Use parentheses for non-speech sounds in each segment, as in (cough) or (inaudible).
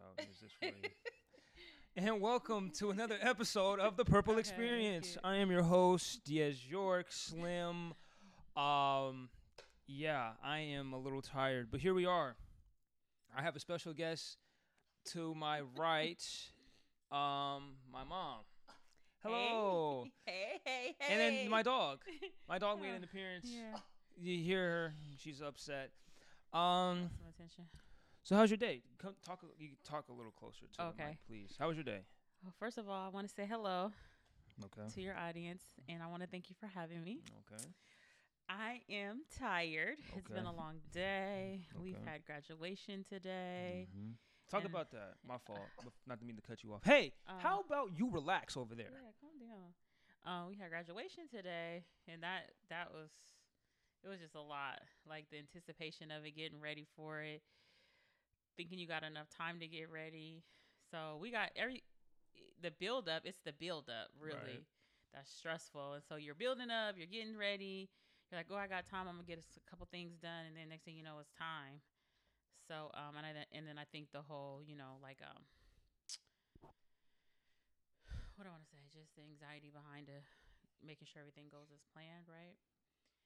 out. This for you. (laughs) and welcome to another episode of the Purple Okay, Experience. I am your host, Diaz York, Slim. Um, yeah, I am a little tired, but here we are. I have a special guest to my right, um, my mom. Hello. Hey, (laughs) hey, hey. And then my dog. (laughs) My dog made an appearance. Yeah. You hear her? She's upset. Um. So how's your day? Come talk. You can talk a little closer to the Okay. mic, please. How was your day? Well, first of all, I want to say hello Okay. to your audience, and I want to thank you for having me. Okay. I am tired. Okay. It's been a long day. Okay. We've had graduation today. Mhm. Talk about that. My (laughs) fault. Not to mean to cut you off. Hey, Uh, how about you relax over there? Yeah, calm down. Um, we had graduation today, and that that was it was just a lot. Like the anticipation of it, getting ready for it, thinking you got enough time to get ready. So we got every the build up. It's the build up really Right. that's stressful, and so you're building up, you're getting ready. You're like, oh, I got time. I'm gonna get a couple things done, and then next thing you know, it's time. So um, and I and then I think the whole, you know, like um, what do I want to say? Just the anxiety behind it, making sure everything goes as planned, right?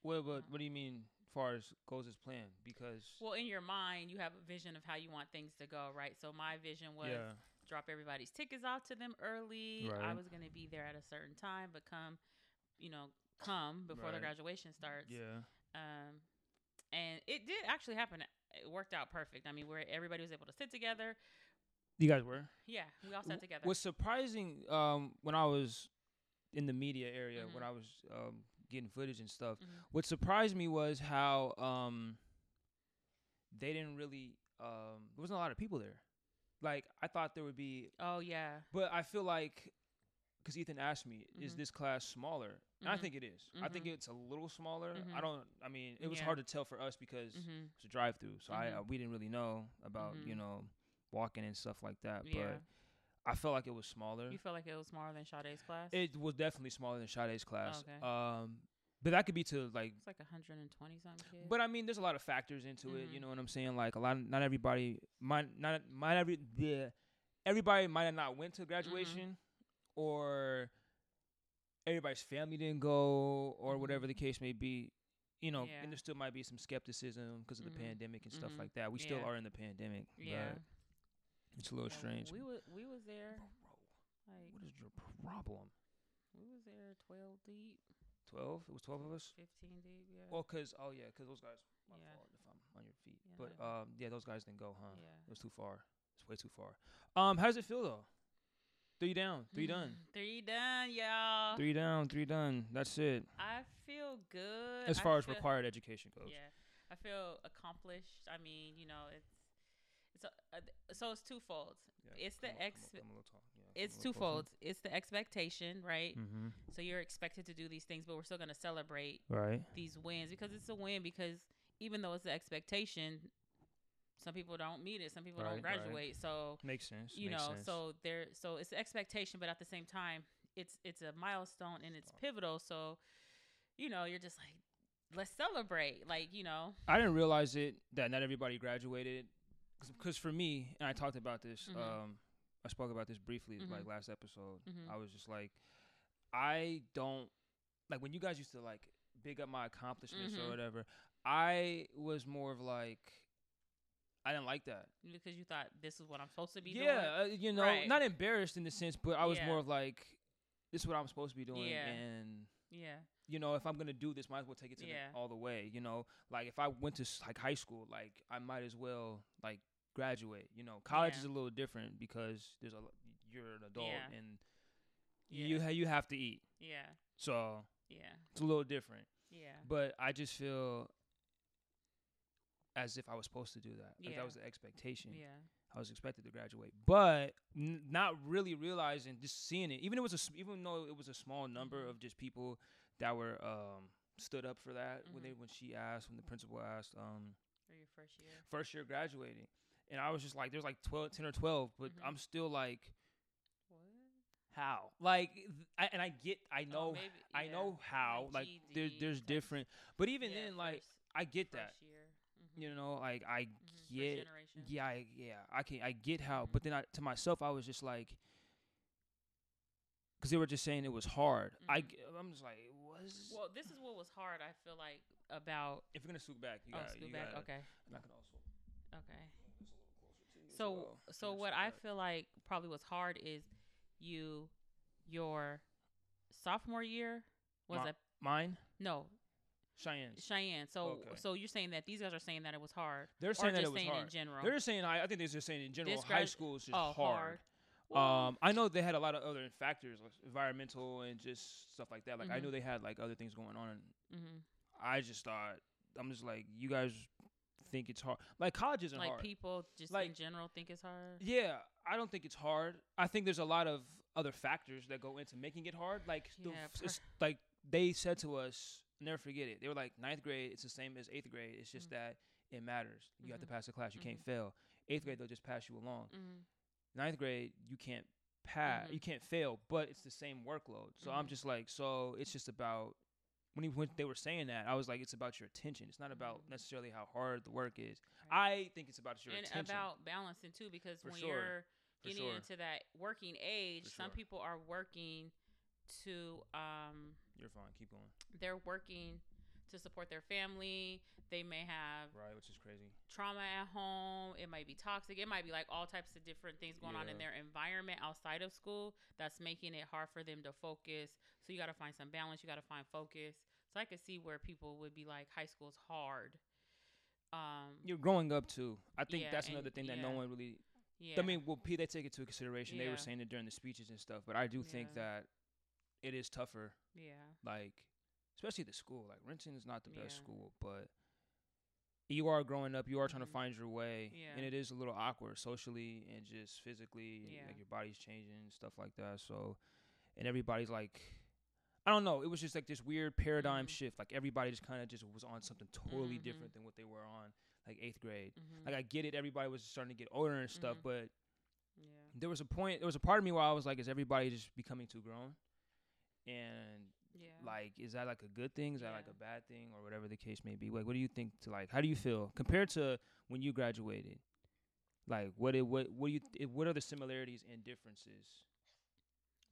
Well, but what do you mean, far as goes as planned? Because Well, in your mind, you have a vision of how you want things to go, right? So my vision was yeah, drop everybody's tickets off to them early. I was going to be there at a certain time, but come, you know, come before the graduation starts. yeah, Um, and it did actually happen. It worked out perfect. I mean, where everybody was able to sit together. you guys were. Yeah, we all sat together. What's surprising um, when I was in the media area, when Mhm. I was um, getting footage and stuff, Mhm. what surprised me was how um, they didn't really. Um, there wasn't a lot of people there. Like I thought there would be, oh yeah, but I feel like because Ethan asked me, "Is Mhm. this class smaller?" And I Mhm. think it is. I think Mhm. it's a little smaller. I Mhm. don't. I mean, it was Yeah. hard to tell for us because it's a drive-through, so I uh, we didn't really know about you know walking and stuff like that. yeah. But I felt like it was smaller. You felt like it was smaller than Sade's class? It was definitely smaller than Sade's class. Okay. Um, but that could be to like. it's like 120 something kids. But I mean, there's a lot of factors into it. You Mhm. know what I'm saying? Like a lot, not everybody might not might every the everybody might have not went to graduation, or everybody's family didn't go, or Mhm. whatever the case may be. You know, Yeah. and there still might be some skepticism because of the Mhm. pandemic and stuff like that. We still are in the pandemic. yeah, but it's a little Yeah, strange. We was we was there Bro, like what is your problem? we was there 12 deep, Twelve? It was twelve of us. 15 deep. Yeah. Well, cause oh yeah, cause those guys. My Yeah. fault if I'm on your feet. Yeah, but um, yeah, those guys didn't go, huh? yeah. It was too far. It's way too far. Um, how does it feel though? Three down, three done, (laughs) Three done, y'all. three down, three done. That's it. I feel good. As I far as feel- required education goes. Yeah, I feel accomplished. I mean, you know, it's a, uh, so it's twofold. Yeah, It's the come a- come ex- a- come a. Yeah, It's a little closer. twofold. It's the expectation, right? Mhm. So you're expected to do these things, but we're still gonna celebrate Right. these wins because it's a win. Because even though it's the expectation, some people don't meet it. Some people Right, don't right. graduate. So Makes sense. you makes know, sense. so there, so it's the expectation, but at the same time, it's it's a milestone and it's pivotal. So, you know, you're just like, let's celebrate. Like, you know, I didn't realize it that not everybody graduated, because for me, and I talked about this. Mhm. Um, I spoke about this briefly, Mhm. like last episode. Mhm. I was just like, I don't like when you guys used to like big up my accomplishments or Mhm. whatever. I was more of like, I didn't like that. because you thought this is what I'm supposed to be doing? Yeah, uh, you know, Right. not embarrassed in the sense, but I was Yeah. more of like, this is what I'm supposed to be doing, Yeah. and. Yeah. you know, if I'm gonna do this, might as well take it to Yeah. the, all the way. You know, like if I went to s- like high school, like I might as well like graduate. You know, college Yeah. is a little different because there's a you're an adult Yeah. and you you have to eat, Yeah. so Yeah. it's a little different. Yeah. But I just feel as if I was supposed to do that. Like Yeah. that was the expectation. Yeah. I was expected to graduate, but n- not really realizing, just seeing it. Even it was a, even though it was a small number Mhm. of just people that were um, stood up for that when they Mhm. when she asked, when the principal asked, um, For your first year. first year graduating, and I was just like, there's like 12, 10 or twelve, but Mhm. I'm still like, What? how? Like, th- I, and I get, I know, Oh, maybe, I know how. Like, there, there's different, but even yeah, then, like, first- I get that. Mhm. You know, like I Mhm. For get, yeah, I, yeah, I can, I get how, Mhm. but then I, to myself, I was just like, because they were just saying it was hard. I, Mhm. g- I'm just like, was Well, this is what was hard. I feel like about. if you're gonna scoot back, you oh, got, scoot back. gotta- Okay. and I can also Okay. it's a little closer to you as So well. so what I back. feel like probably was hard is you your sophomore year was My- a mine, no Cheyenne. Cheyenne. So Okay. so you're saying that these guys are saying that it was hard, They're saying that it was saying in hard. general. They're saying. I, I think they're just saying in general, high school is just oh, hard. Well, Um, I know they had a lot of other factors, like environmental and just stuff like that. Like I Mhm. knew they had like other things going on. And mhm. I just thought I'm just like you guys think it's hard. Like college isn't like hard. people just like, in general think it's hard. yeah, I don't think it's hard. I think there's a lot of other factors that go into making it hard. Like Yeah, f- per- like they said to us, never forget it. They were like ninth grade. It's the same as eighth grade. It's just Mhm. that it matters. You have to Mhm. pass the class. You can't fail. Eighth grade they'll just pass you along. Mhm. ninth grade you can't pass you can't fail but it's the same workload so i'm just like so it's just about when, he, when they were saying that i was like it's about your attention it's not about necessarily how hard the work is Right. i think it's about your and attention about balancing too, because For when sure. you're getting sure into that working age, For some people are working to um you're fine keep going they're working to support their family. They may have right which is crazy trauma at home. It might be toxic. It might be like all types of different things going on in their environment outside of school that's making it hard for them to focus. So you got to find some balance. You got to find focus. So I could see where people would be like, high school's hard. Um, you're growing up too i think Yeah, that's and- another thing that no one really yeah. i mean well p they take it into consideration they were saying it during the speeches and stuff but i do think Yeah. that it is tougher yeah, like especially the school like renton is not the best Yeah. school but you are growing up you are trying to Mhm. find your way Yeah. and it is a little awkward socially and just physically Yeah. like your body's changing stuff like that so and everybody's like i don't know it was just like this weird paradigm Mhm. shift like everybody just kind of just was on something totally Mhm. different than what they were on like eighth grade hmm like i get it everybody was starting to get older and stuff Mhm. but yeah, there was a point there was a part of me where i was like is everybody just becoming too grown and yeah. like is that like a good thing is that like a bad thing or whatever the case may be like what do you think to like how do you feel compared to when you graduated like what it what what do you th- what are the similarities and differences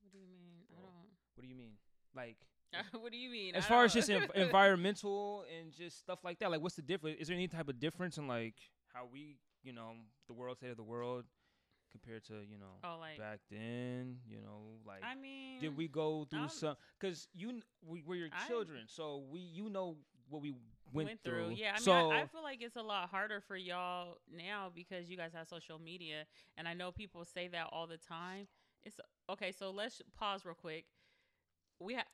what do you mean? I don't. what do you mean like (laughs) what do you mean? as I far as just env- (laughs) environmental and just stuff like that like what's the difference is there any type of difference in like how we you know the world state of the world compared to you know oh, like back then you know like I mean, did we go through I'm- some because you we were your I- children so we you know what we went, through. Yeah, I mean, so I, I feel like it's a lot harder for y'all now because you guys have social media, and I know people say that all the time. It's okay. So let's pause real quick. We have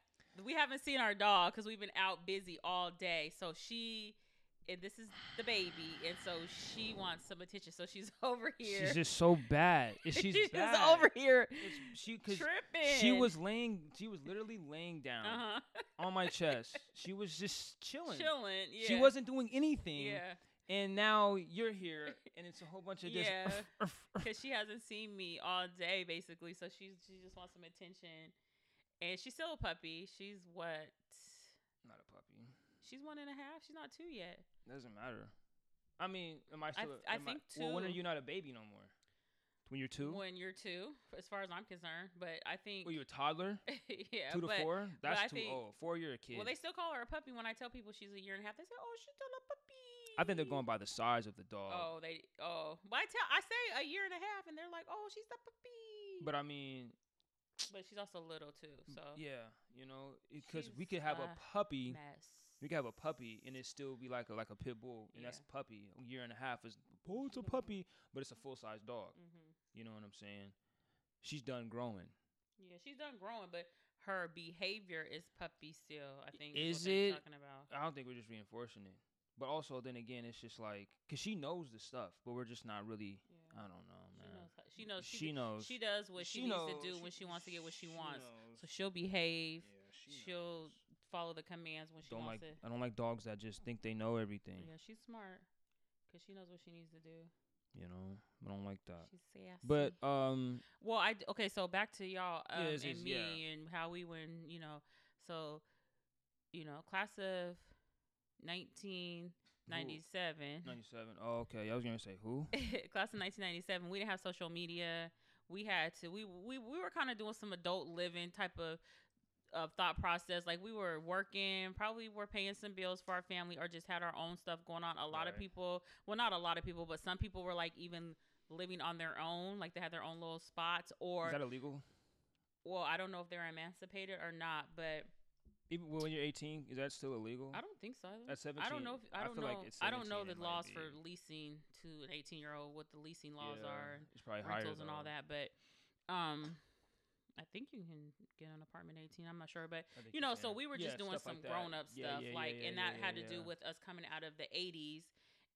we haven't seen our dog because we've been out busy all day. So she. And this is the baby, and so she wants some attention. So she's (laughs) over here. she's just so bad. (laughs) She's, She's bad. over here It's, she because tripping. she was laying. She was literally laying down uh-huh. on my (laughs) chest. She was just chilling. chilling. Yeah. She wasn't doing anything. Yeah. And now you're here, and it's a whole bunch of just. Yeah. because she hasn't seen me all day basically so she's she just wants some attention and she's still a puppy she's what Not a puppy. She's one and a half she's not two yet Doesn't matter. I mean, am I I still? th- I am think Well, when are you not a baby no more? When you're two? when you're two as far as i'm concerned but i think Well, you're a toddler. (laughs) yeah two to but, four. That's too think, old. Four, you're a kid. well they still call her a puppy when i tell people she's a year and a half they say oh she's still a puppy I think they're going by the size of the dog. oh they oh but i tell i say a year and a half and they're like oh she's a puppy But I mean, but she's also little too so yeah, you know, because we could have a a puppy. mess We could have a puppy and it still be like a like a pit bull, and that's a puppy. A year and a half is oh, it's a puppy, but it's a full size dog. mm-hmm. You know what I'm saying? She's done growing. Yeah, she's done growing, but her behavior is puppy still. I think Is what it? talking about. I don't think we're just reinforcing it. But also, then again, it's just like, cause she knows the stuff, but we're just not really. I don't know, She knows. How, she knows. She, She knows. She does what she, She needs knows. to do She- when she wants to get what she, wants. knows. So she'll behave. Yeah, she she'll knows. Follow the commands when she Don't like. wants I don't like dogs that just think they know everything. Yeah, she's smart because she knows what she needs to do. You know, I don't like that. She's sassy. But um, well, I okay. So back to y'all um, Yes, and me yeah. and how we went. You know, so you know, class of nineteen 97. 97. Oh, okay. I was gonna say who? (laughs) class of 1997. We didn't have social media. We had to. We we we were kind of doing some adult living type of of thought process. Like we were working, probably were paying some bills for our family, or just had our own stuff going on. A lot of people, well, not a lot of people, but some people were like even living on their own, like they had their own little spots, or Is that illegal? well, I don't know if they're emancipated or not, but Even when you're 18, is that still illegal? I don't think so. Either. At 17, I don't know. If, I I don't feel know. like I don't know the laws be. for leasing to an 18 year old, what the leasing laws Yeah, are, It's probably higher rentals and all that. But um, I think you can get an apartment 18. I'm not sure, but you know, can. so we were just Yeah, doing some like grown up Yeah, stuff, yeah, like, and that had to do with us coming out of the 80s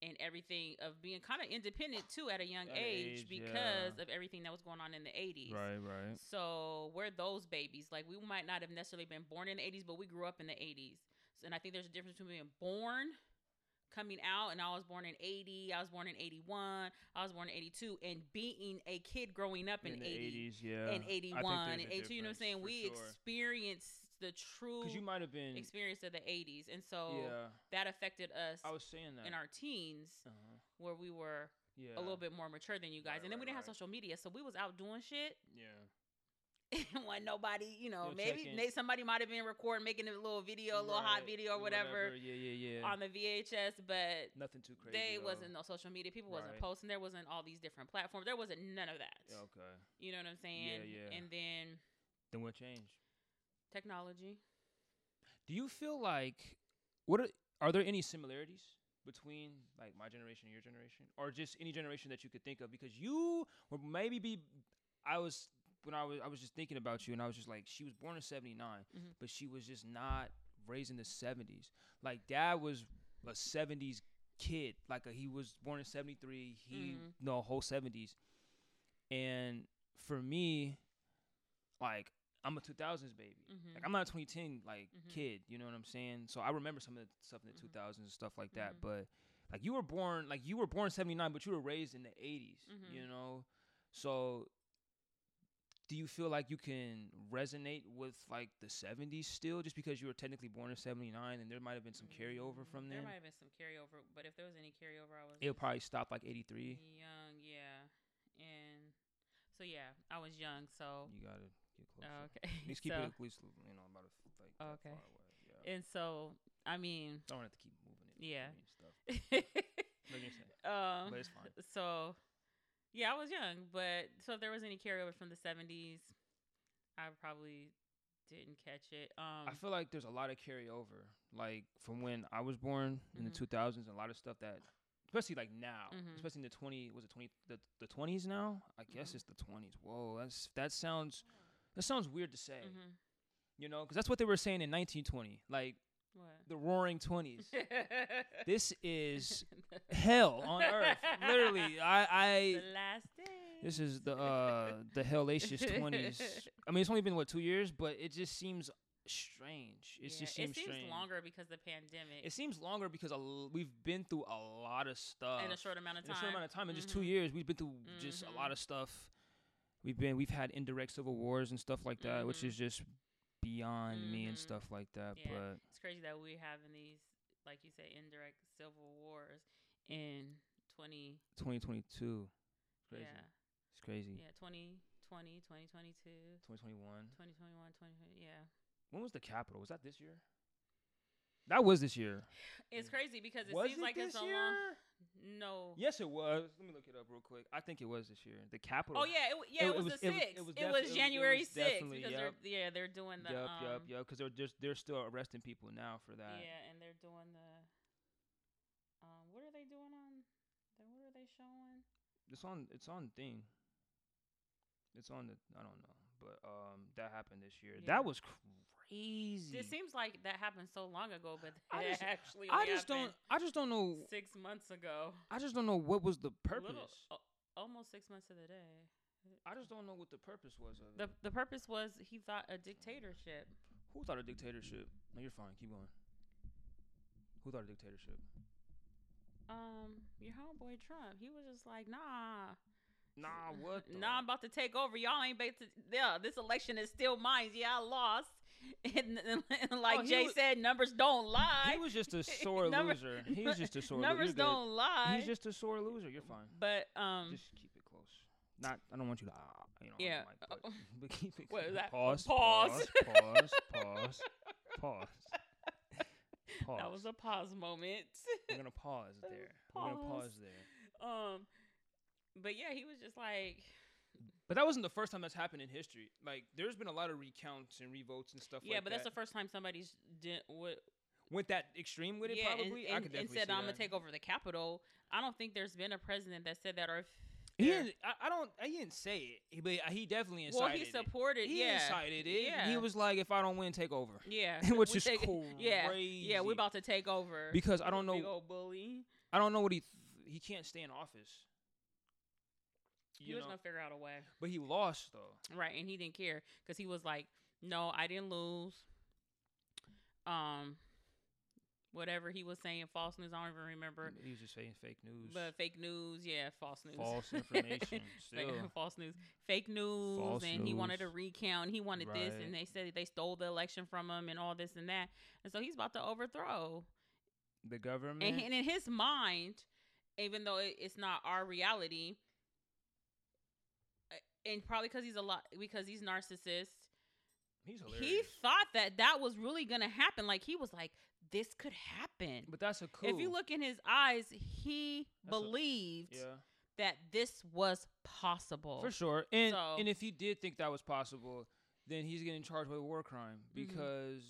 and everything of being kind of independent too at a young At age, age, because of everything that was going on in the 80s. Right, right. So we're those babies. Like we might not have necessarily been born in the 80s, but we grew up in the 80s. So, and I think there's a difference between being born, coming out, and I was born in 80, I was born in 81, I was born in 82, and being a kid growing up in, in 80 80s, yeah. and 81 and 82, you know what I'm saying? We Because experienced the true you might have been. experience of the 80s. And so yeah, that affected us I was saying that. in our teens uh-huh. where we were yeah, a little bit more mature than you guys. Right, and then we didn't have social media. So we was out doing shit Yeah, (laughs) when nobody, you know, You'll maybe somebody might have been recording, making a little video, a little hot video or whatever, Yeah, yeah, yeah. on the VHS, but Nothing too crazy. they though. wasn't no social media. People wasn't posting. There wasn't all these different platforms. There wasn't none of that. Okay. You know what I'm saying? yeah. yeah. And then Then what changed? technology. Do you feel like what are, are there any similarities between like my generation and your generation, or just any generation that you could think of? Because you or maybe be, I was when I was I was just thinking about you, and I was just like, she was born in '79, Mhm. but she was just not raised in the '70s. Like dad was a '70s kid, like a, he was born in '73. He Mhm. no whole '70s, and for me, like I'm a 2000s baby. Mhm. Like I'm not a 2010 like Mhm. kid, you know what I'm saying? So I remember some of the stuff in the Mhm. 2000s and stuff like that. Mhm. But like you were born like you were born 79, but you were raised in the 80s, Mhm. you know. So do you feel like you can resonate with like the 70s still, just because you were technically born in 79 and there might have been some carryover Mm, from There then? might have been some carryover, but if there was any carryover, I was It'll probably stop like 83. young, yeah. And so yeah, I was young, so You gotta get closer. oh, okay. At least (laughs) keep so, it at least you know about a, like Okay. far away. Yeah. and so I mean, I Don't have to keep moving it. Yeah. Stuff. (laughs) Saying? um, But it's fine. so yeah, I was young, but so if there was any carryover from the seventies, I probably didn't catch it. Um, I feel like there's a lot of carryover, like from when I was born in the Mhm. 2000s, and a lot of stuff that, especially like now, Mhm. especially in the 20, was it 20, the, the 20s now? I guess Mhm. it's the 20s. Whoa, that's that sounds that sounds weird to say, mhm. you know, because that's what they were saying in 1920, like what? the Roaring Twenties. (laughs) this is hell on earth, literally. I, I (laughs) the last day. This is the uh the hellacious (laughs) twenties. I mean, it's only been what two years, but it just seems strange. It Yeah, just seems, it seems strange. longer because the pandemic It seems longer because a l- we've been through a lot of stuff in a short amount of in time. a short amount of time. In just two years, we've been through just a lot of stuff. We've been we've had indirect civil wars and stuff like that, which Mhm. is just beyond me and Mhm. stuff like that. Yeah. But It's crazy that we're having these, like you say, indirect civil wars in twenty. 2022, crazy. Yeah, It's crazy. yeah, 2020, 2022, 2021. 2021, 2020. Yeah, When was the Capitol? Was that this year? That was this year. it's crazy because it was seems it like this it's so year? long. No. Yes, it was. Let me look it up real quick. I think it was this year. The Capitol. Oh yeah, it, yeah, It- it, it was, was- the it was- sixth. it It was was, defi- it was- January sixth because yep. they're yeah they're doing the yep um, yep yup. Because they're just they're still arresting people now for that. yeah and they're doing the um what are they doing on the, what are they showing It's on. It's on thing. It's on the. I don't know, but um, that happened this year. Yeah. That was crazy. It seems like that happened so long ago, but I just- actually I just don't. I just don't know. six months ago. I just don't know what was the purpose. little- almost six months of the day. I just don't know what the purpose was of The it. the purpose was he thought a dictatorship. Who thought a dictatorship? No, you're fine. Keep going. Who thought a dictatorship? Um, your homeboy Trump, he was just like, nah, Nah, what? nah, I'm about to take over. Y'all ain't about to. Yeah, this election is still mine. Yeah, I lost, (laughs) and, and- and like Oh, Jay was- said, numbers don't lie. He was just a (laughs) sore Number- loser. He's just a sore loser. numbers loser. don't lie. He's just a sore loser. You're fine. but um, Just keep it close. Not. I don't want you to. ah, You know. Yeah. mic, but, but keep it. What is that? Pause. Pause. Pause. Pause. Pause. Pause. (laughs) Pause. that was a pause moment. We're gonna pause there. We're gonna Pause. pause there. um, but yeah, he was just like, But that wasn't the first time that's happened in history. Like, there's been a lot of recounts and revotes and stuff yeah, like but that. that's the first time somebody's did what. Went that extreme with it, yeah, and- probably. I and, could and said I'm gonna take over the Capitol. I don't think there's been a president that said that, or if He didn't, I, I don't. I didn't say it, but he definitely said it. well, incited he it. supported. He yeah, incited it. Yeah. He was like, "If I don't win, take over." yeah, (laughs) which we is take- Yeah, crazy. yeah, we're about to take over. because I don't Big know. old bully. I don't know what he. Th- he can't stay in office. He You was know, gonna figure out a way. but he lost though. Right, and he didn't care because he was like, "No, I didn't lose." Um, whatever he was saying, false news. I don't even remember, He was just saying fake news, but fake news, yeah, false news, false (laughs) information. Fake- Still, (laughs) false news, fake news, False and he wanted a recount. He wanted this, and they said they stole the election from him, and all this and that, and so he's about to overthrow. the government. And, and in his mind, even though it, it's not our reality, and probably because he's a lot because he's narcissist, he's hilarious. he thought that that was really gonna happen. Like he was like, "This could happen." but that's a cool. If you look in his eyes, he That's a- believed yeah, that this was possible. for sure. And So- and if he did think that was possible, then he's getting charged with a war crime Mm-hmm. because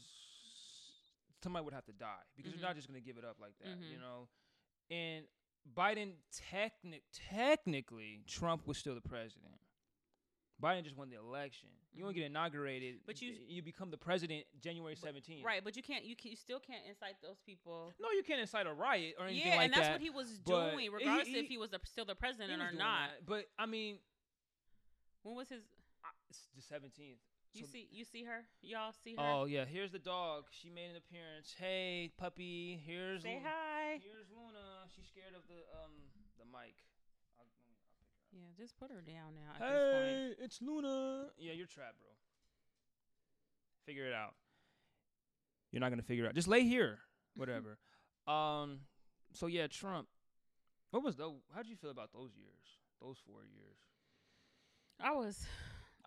somebody would have to die because Mhm. you're not just gonna give it up like that, you Mhm. know. And Biden, technic technically, Trump was still the president. Biden just won the election. You don't Mhm. get inaugurated, But you- you become the president January 17th. Right, but you can't. You, can, you still can't incite those people. No, you can't incite a riot or anything Yeah, like that. and that's that. what he was but doing, regardless he- if he was the, still the president or not. that. But I mean, When was his? I- it's the 17th. You So- see, you see her. Y'all see her. Oh yeah, here's the dog. She made an appearance. Hey, puppy. Here's Say Lu- hi. Here's Luna. She's scared of the um the mic. I'll, let me- I'll pick her Yeah, just put her down now. up. At this point. Hey, it's Luna. Yeah, you're trapped, bro. Figure it out. You're not gonna figure it out. Just lay here. (laughs) Whatever. um. So yeah, Trump. What was though? How'd you feel about those years? Those four years. I was,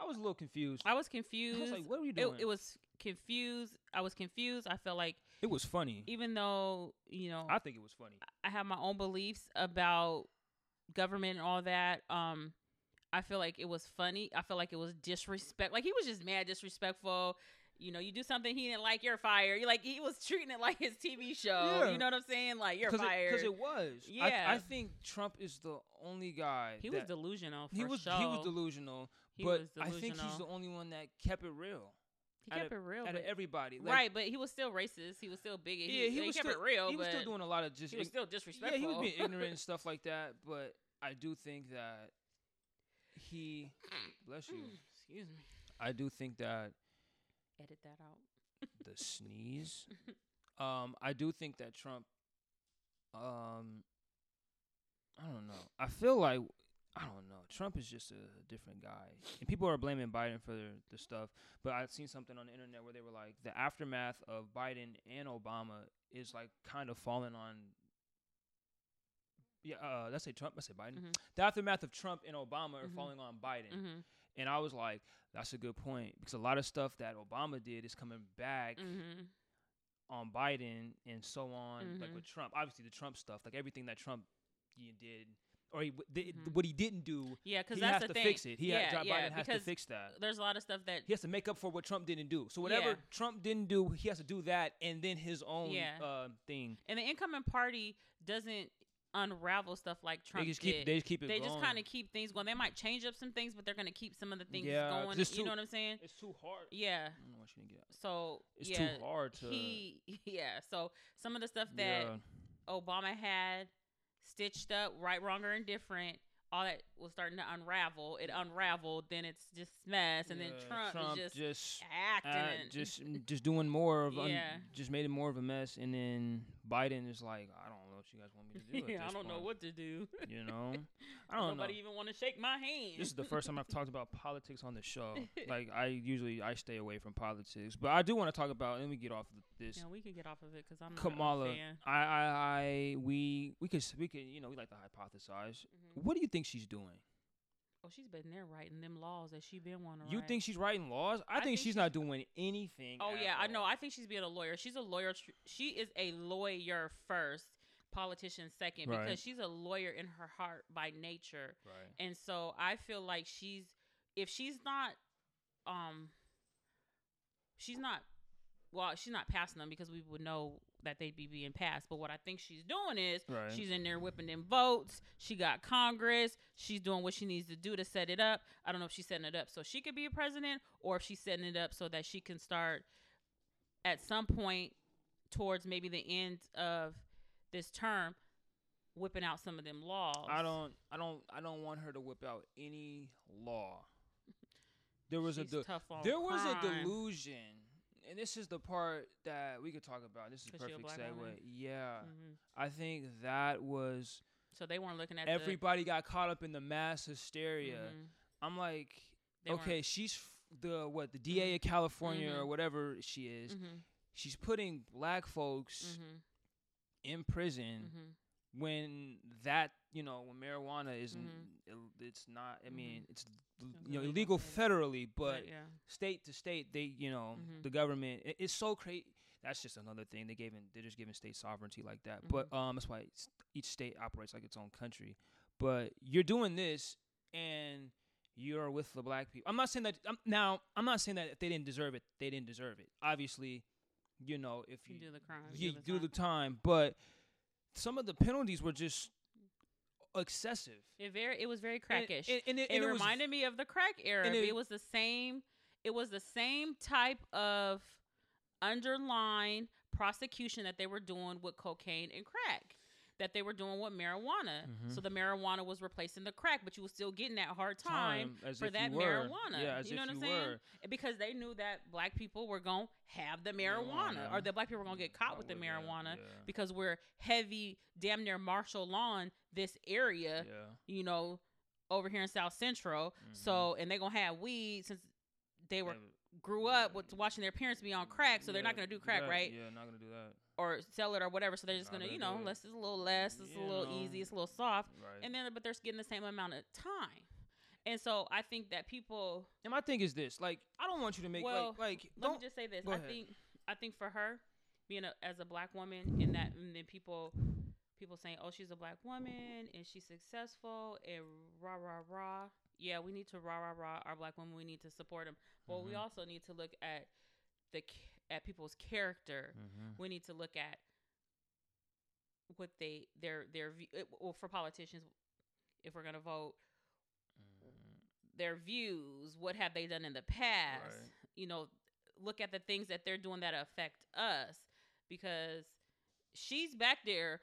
I was a little confused. I was I confused. was like, what are you it, doing? it was confused. I was confused. I felt like It was funny. even though you know I think it was funny. I have my own beliefs about government and all that. Um, I feel like it was funny. I feel like it was disrespect. Like he was just mad, disrespectful. You know, you do something he didn't like, you're fired. You're like he was treating it like his TV show. Yeah. You know what I'm saying? Like you're Cause fired. Because it, was. Yeah. I think Trump is the only guy. he was delusional. He was sure. he was delusional, He but was I think he's the only one that kept it real He kept it real. out but- of everybody. Like, right, but he was still racist. He was still bigot. Yeah, he he was kept still it real. He was still doing a lot of just. he was still yeah, disrespectful. he was being (laughs) ignorant and stuff like that. But I do think that he, bless you. (clears throat) Excuse me. I do think that Edit that out. (laughs) the sneeze. Um, I do think that Trump. Um, I don't know. I feel like I don't know. Trump is just a different guy, and people are blaming Biden for the, the stuff. But I've seen something on the internet where they were like, the aftermath of Biden and Obama is like kind of falling on. Yeah, uh, let's say Trump. Let's say Biden. Mhm. The aftermath of Trump and Obama are Mhm. falling on Biden. Mm-hmm. And I was like, that's a good point because a lot of stuff that Obama did is coming back Mm-hmm. on Biden and so on, like Mhm. with Trump. Obviously, the Trump stuff, like everything that Trump did, or he, Mhm. what he didn't do, Yeah, because he that's has the to thing. fix it. He yeah, ha- yeah, Biden has to fix that. There's a lot of stuff that He has to make up for what Trump didn't do. So whatever Yeah. Trump didn't do, he has to do that, and then his own Yeah. uh, thing. and the incoming party doesn't unravel stuff like Trump they just did. they just keep it They just kind of keep things going. They might change up some things, but they're gonna keep some of the things Yeah, going. you too- know what I'm saying? It's too hard. Yeah. I don't know what you didn't get. So It's yeah, too hard to. he (laughs) yeah. So some of the stuff that yeah. Obama had stitched up, right, wrong, or indifferent, all that was starting to unravel. It unraveled, then it's just mess, and then Yeah, Trump, is just, just acting. uh, just just doing more of un- Yeah. just made it more of a mess and then Biden is like you guys want me to do. yeah, (laughs) I don't know what to do. You know, (laughs) I don't know. Nobody even want to shake my hand. This is the first time I've talked about politics on the show. (laughs) Like I usually I stay away from politics, but I do want to talk about. Let me get off of this. Yeah, we can get off of it because I'm not Kamala, a fan. I, I, I, we, we could, s- we could, you know, we like to hypothesize. Mhm. What do you think she's doing? Oh, she's been there writing them laws that she been wanting to You write. think she's writing laws? I, I think, think she's, she's- not doing anything. Oh yeah, I know. I think she's being a lawyer. She's a lawyer. She is a lawyer first, politician second, Right. because she's a lawyer in her heart by nature. right. And so I feel like she's if she's not um she's not well, she's not passing them because we would know that they'd be being passed. But what I think she's doing is Right. she's in there whipping them votes. She got Congress. She's doing what she needs to do to set it up. I don't know if she's setting it up so she could be a president or if she's setting it up so that she can start at some point towards maybe the end of this term whipping out some of them laws. I don't, I don't, I don't want her to whip out any law. There was She's a, de- there was a delusion, and this is the part that we could talk about. This is a 'Cause she a perfect segue. woman? Yeah, Mhm. I think that was So they weren't looking at everybody got caught up in the mass The, hysteria. Mhm. I'm like, They weren't- okay, she's f- the what the DA of California or Mhm. whatever she is. Mhm. She's putting black folks Mhm. In prison Mhm. when that you know when marijuana is Mhm. it's not. I mean, it's l- It's you know illegal federally, but yeah. state to state, they you know Mhm. the government. It, it's so crazy. That's just another thing they gave in. They're just giving state sovereignty like that. Mm-hmm. But um, that's why each state operates like its own country. But you're doing this, and you're with the black people. I'm not saying that. I'm, now, I'm not saying that if they didn't deserve it, they didn't deserve it. Obviously, you know, if You you do the crime. you do the do time. the time, but some of the penalties were just excessive. It very. It was very crackish. and, and it, it and it was- reminded me of the crack era. It, it- was the same. It was the same type of underlying prosecution that they were doing with cocaine and crack. That they were doing with marijuana. Mhm. So the marijuana was replacing the crack, but you were still getting that hard time, as for that marijuana. Yeah, You know what I'm saying? were. because they knew that black people were gonna have the marijuana, Marijuana. or that black people were gonna get caught with the with marijuana yeah. because we're heavy, damn near martial law in this area. Yeah. You know, over here in South Central. So and they're gonna have weed since they were Yeah, grew up with watching their parents be on crack, so they're not gonna do crack, right? Yeah, not gonna do that. Or sell it or whatever. So they're just Not gonna, you know, less is a little less, it's a little know. easy, it's a little soft, Right. and then but they're getting the same amount of time. And so I think that people And my thing is this: like, I don't want you to make Well, like, like let me just say this. I ahead. think I think for her, being a, as a black woman, in that and then people people saying, "Oh, she's a black woman and she's successful," and rah rah rah. Yeah, we need to rah rah rah our black women. We need to support them, but we Mhm. also need to look at the at people's character. Mhm. We need to look at what they their their view. Well, for politicians, if we're gonna vote, their views. What have they done in the past? Right. You know, look at the things that they're doing that affect us because she's back there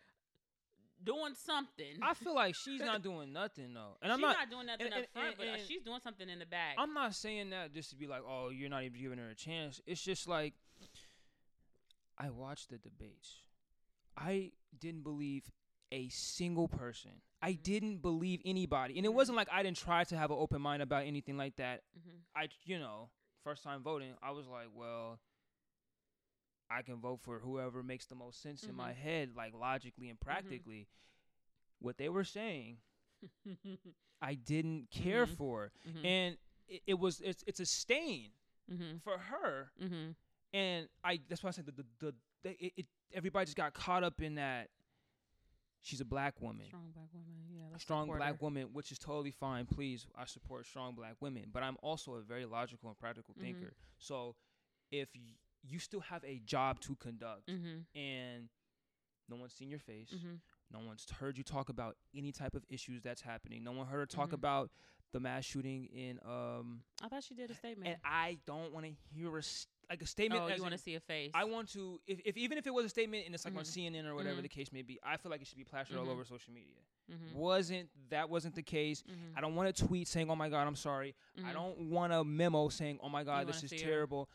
doing something. I feel like she's not (laughs) doing nothing though, and I'm she's not. doing nothing and- up front, and- but uh, and- she's doing something in the back. I'm not saying that just to be like, oh, you're not even giving her a chance. It's just like I watched the debates. I didn't believe a single person. I Mhm. didn't believe anybody, and it Mhm. wasn't like I didn't try to have an open mind about anything like that. hmm I, you know, first time voting, I was like, well, I can vote for whoever makes the most sense in my Mhm. head, like logically and practically. What they were saying, (laughs) I didn't care for, and it, it was it's it's a stain for her, and I that's why I said the the, the, the it, it everybody just got caught up in that. She's a black woman Strong black woman. Yeah, a strong black her. woman, which is totally fine. Please, I support strong black women, but I'm also a very logical and practical Mhm. thinker. So if y- you still have a job to conduct Mhm. and no one's seen your face, Mhm. no one's heard you talk about any type of issues that's happening, no one heard her talk Mhm. about the mass shooting in um I thought she did a statement. and I don't want to hear a like a statement oh, you want to see a face? I want to if, if even if it was a statement and it's like on Mhm. CNN or whatever Mhm. the case may be, I feel like it should be plastered all Mhm. over social media. Mhm. Wasn't that wasn't the case? Mhm. I don't want a tweet saying, "Oh my God, I'm sorry." I Mhm. don't want a memo saying, "Oh my God, You this is terrible."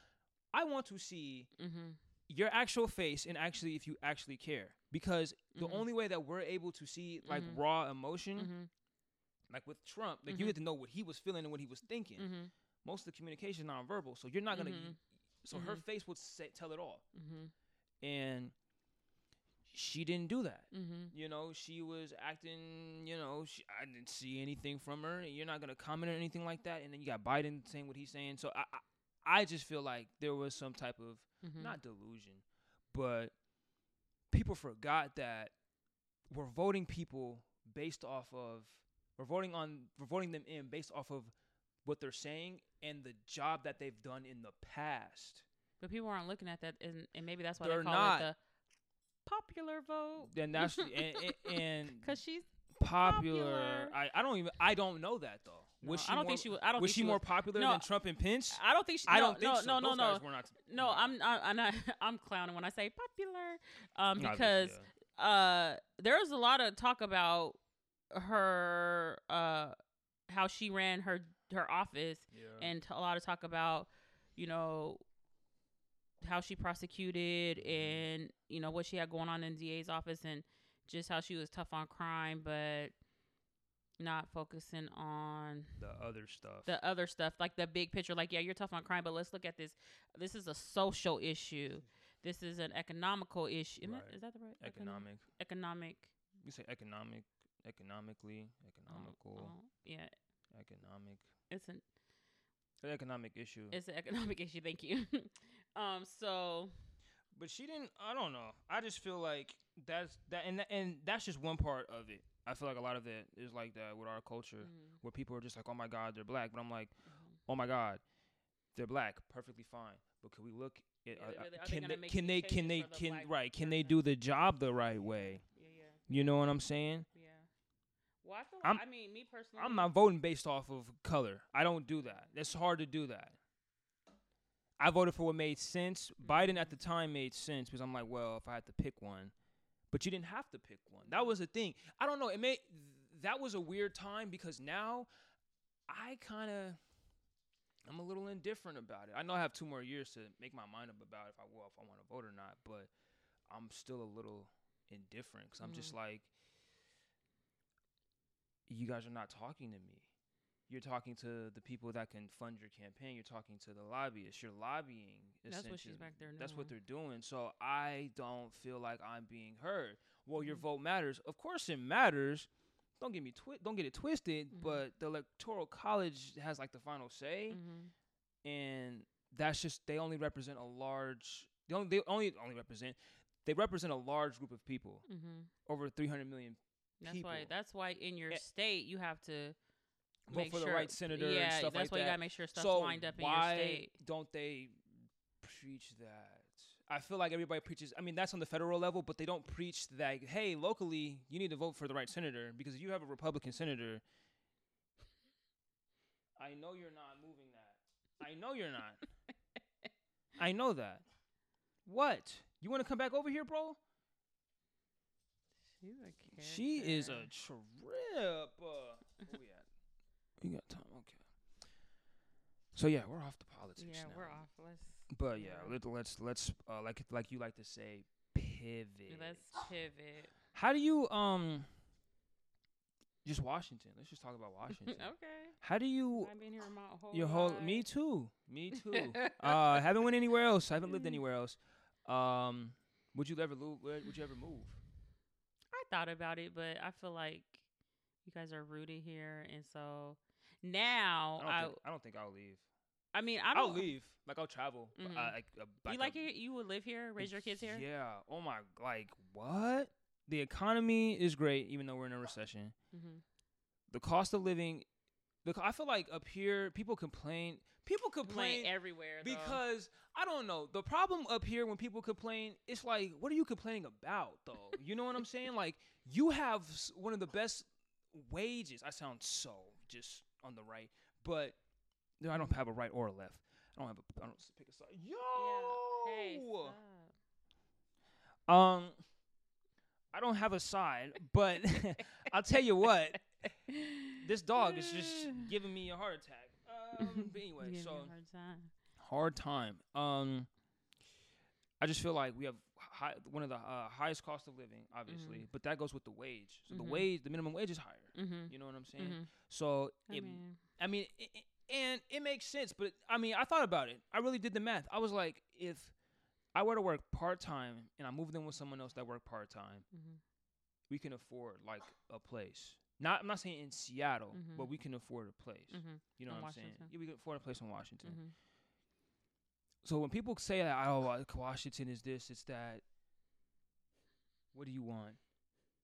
I want to see your actual face and actually if you actually care. because the only way that we're able to see like raw emotion, Mm-hmm. like with Trump, like you get to know what he was feeling and what he was thinking. Mm-hmm. Most of the communication is nonverbal, so you're not gonna. Mhm. So her Mhm. face would say, tell it all, Mm-hmm. and she didn't do that. Mm-hmm. You know, she was acting. You know, she, I didn't see anything from her. And you're not gonna comment or anything like that. And then you got Biden saying what he's saying. So I, I, I just feel like there was some type of Mm-hmm. not delusion, but people forgot that we're voting people based off of we're voting on we're voting them in based off of what they're saying and the job that they've done in the past. But people aren't looking at that, and, and maybe that's why They're they call not. it the popular vote. Then that's (laughs) and, and, and Because she's popular. popular. I, I don't even I don't know that though. no, was she I don't more, think she was. I don't was think she she more was, popular no, than Trump and Pence? I don't think she. I no, don't think no, so. No, no, Those no, guys not, no. I'm I, I'm not, (laughs) I'm clowning when I say popular, um, because yeah. uh, there was a lot of talk about her uh how she ran her her office Yeah. and a lot of talk about you know how she prosecuted Mm-hmm. and you know what she had going on in DA's office and just how she was tough on crime but not focusing on the other stuff. the other stuff like the big picture like yeah you're tough on crime but let's look at this this is a social issue this is an economical issue that- Right. is that the right economic. economic You say economic, economically, oh, economical, oh, yeah economic, it's an an economic issue. it's an economic (laughs) issue thank you (laughs) um so but she didn't. I don't know. I just feel like that's that, and tha- and that's just one part of it. I feel like a lot of it is like that with our culture, mhm, where people are just like, "Oh my God, they're black," but I'm like, mhm. "Oh my God, they're black, perfectly fine." But can we look at Yeah, uh, uh, really- they can they can they can they the can right can they do the job the right way? yeah yeah You know what I'm saying? Well I feel I'm- like, I mean me personally I'm not voting based off of color. I don't do that. It's hard to do that. I voted for what made sense. Biden at the time made sense because I'm like, well, if I had to pick one, but you didn't have to pick one. That was the thing. I don't know. It made that was a weird time because now I kind of I'm a little indifferent about it. I know I have two more years to make my mind up about if I will, if I want to vote or not, but I'm still a little indifferent because I'm just mm. like, you guys are not talking to me. You're talking to the people that can fund your campaign. You're talking to the lobbyists. You're lobbying. That's what she's back there That's what they're doing. So I don't feel like I'm being heard. Well, your Mhm. vote matters. Of course, it matters. Don't get me twi- Don't get it twisted. Mhm. But the electoral college has like the final say, Mhm. and that's just they only represent a large. They only they only only represent. They represent a large group of people, Mhm. over 300 million. That's why. That's why in your Eh, state you have to Vote make for sure the right senator Yeah, and stuff that's like why that. you gotta make sure stuff's so lined up in your state. don't they preach that? I feel like everybody preaches. I mean, that's on the federal level, but they don't preach that. Hey, locally, you need to vote for the right senator because if you have a Republican senator, I know you're not moving that. I know you're not. (laughs) I know that. What? You want to come back over here, bro? She's a She is a trip. Uh, where we at? (laughs) We got time. Okay. So yeah, we're off the politics Yeah, now. we're off. Let's But yeah, Yeah. let, let's let's uh, like like you like to say, pivot. let's pivot. How do you um? Just Washington. Let's just talk about Washington. (laughs) okay. How do you I've been here my whole your whole? life. Me too. Me (laughs) too. uh, haven't went anywhere else. I haven't lived anywhere else. Um, would you ever move? Would you ever move? I thought about it, but I feel like you guys are rooted here, and so now I don't, I, think, I don't think I'll leave. I mean, I don't. I'll leave. Like I'll travel. Uh, like, uh, You like? You would live here, raise your kids here. Yeah. Oh my. Like what? The economy is great, even though we're in a recession. Mm-hmm. The cost of living. The I feel like up here, people complain. People complain everywhere though. because I don't know. The problem up here when people complain, it's like, what are you complaining about, though? you know what I'm saying? Like you have one of the best wages. I sound so just on the right, but no, I don't have a right or a left. I don't have a. I don't pick a side. Yo. yeah. Hey. Um, I don't have a side, but (laughs) I'll tell you what. This dog is just (laughs) giving me a heart attack. Um, (laughs) but anyway, so hard time. hard time. Um, I just feel like we have high, one of the uh, highest cost of living, obviously, Mhm. but that goes with the wage. So Mhm. the wage, the minimum wage is higher. Mm-hmm. You know what I'm saying? Mm-hmm. So I it, mean, I mean, i i- and it makes sense, but I mean, I thought about it. I really did the math. I was like, if I were to work part time and I moved in with someone else that worked part time, mm-hmm. we can afford like a place. Not, I'm not saying in Seattle, Mhm. but we can afford a place. Mm-hmm. You know In what I'm saying? Yeah, we can afford a place in Washington. Mm-hmm. So when people say that, oh, uh, Washington is this, it's that. What do you want?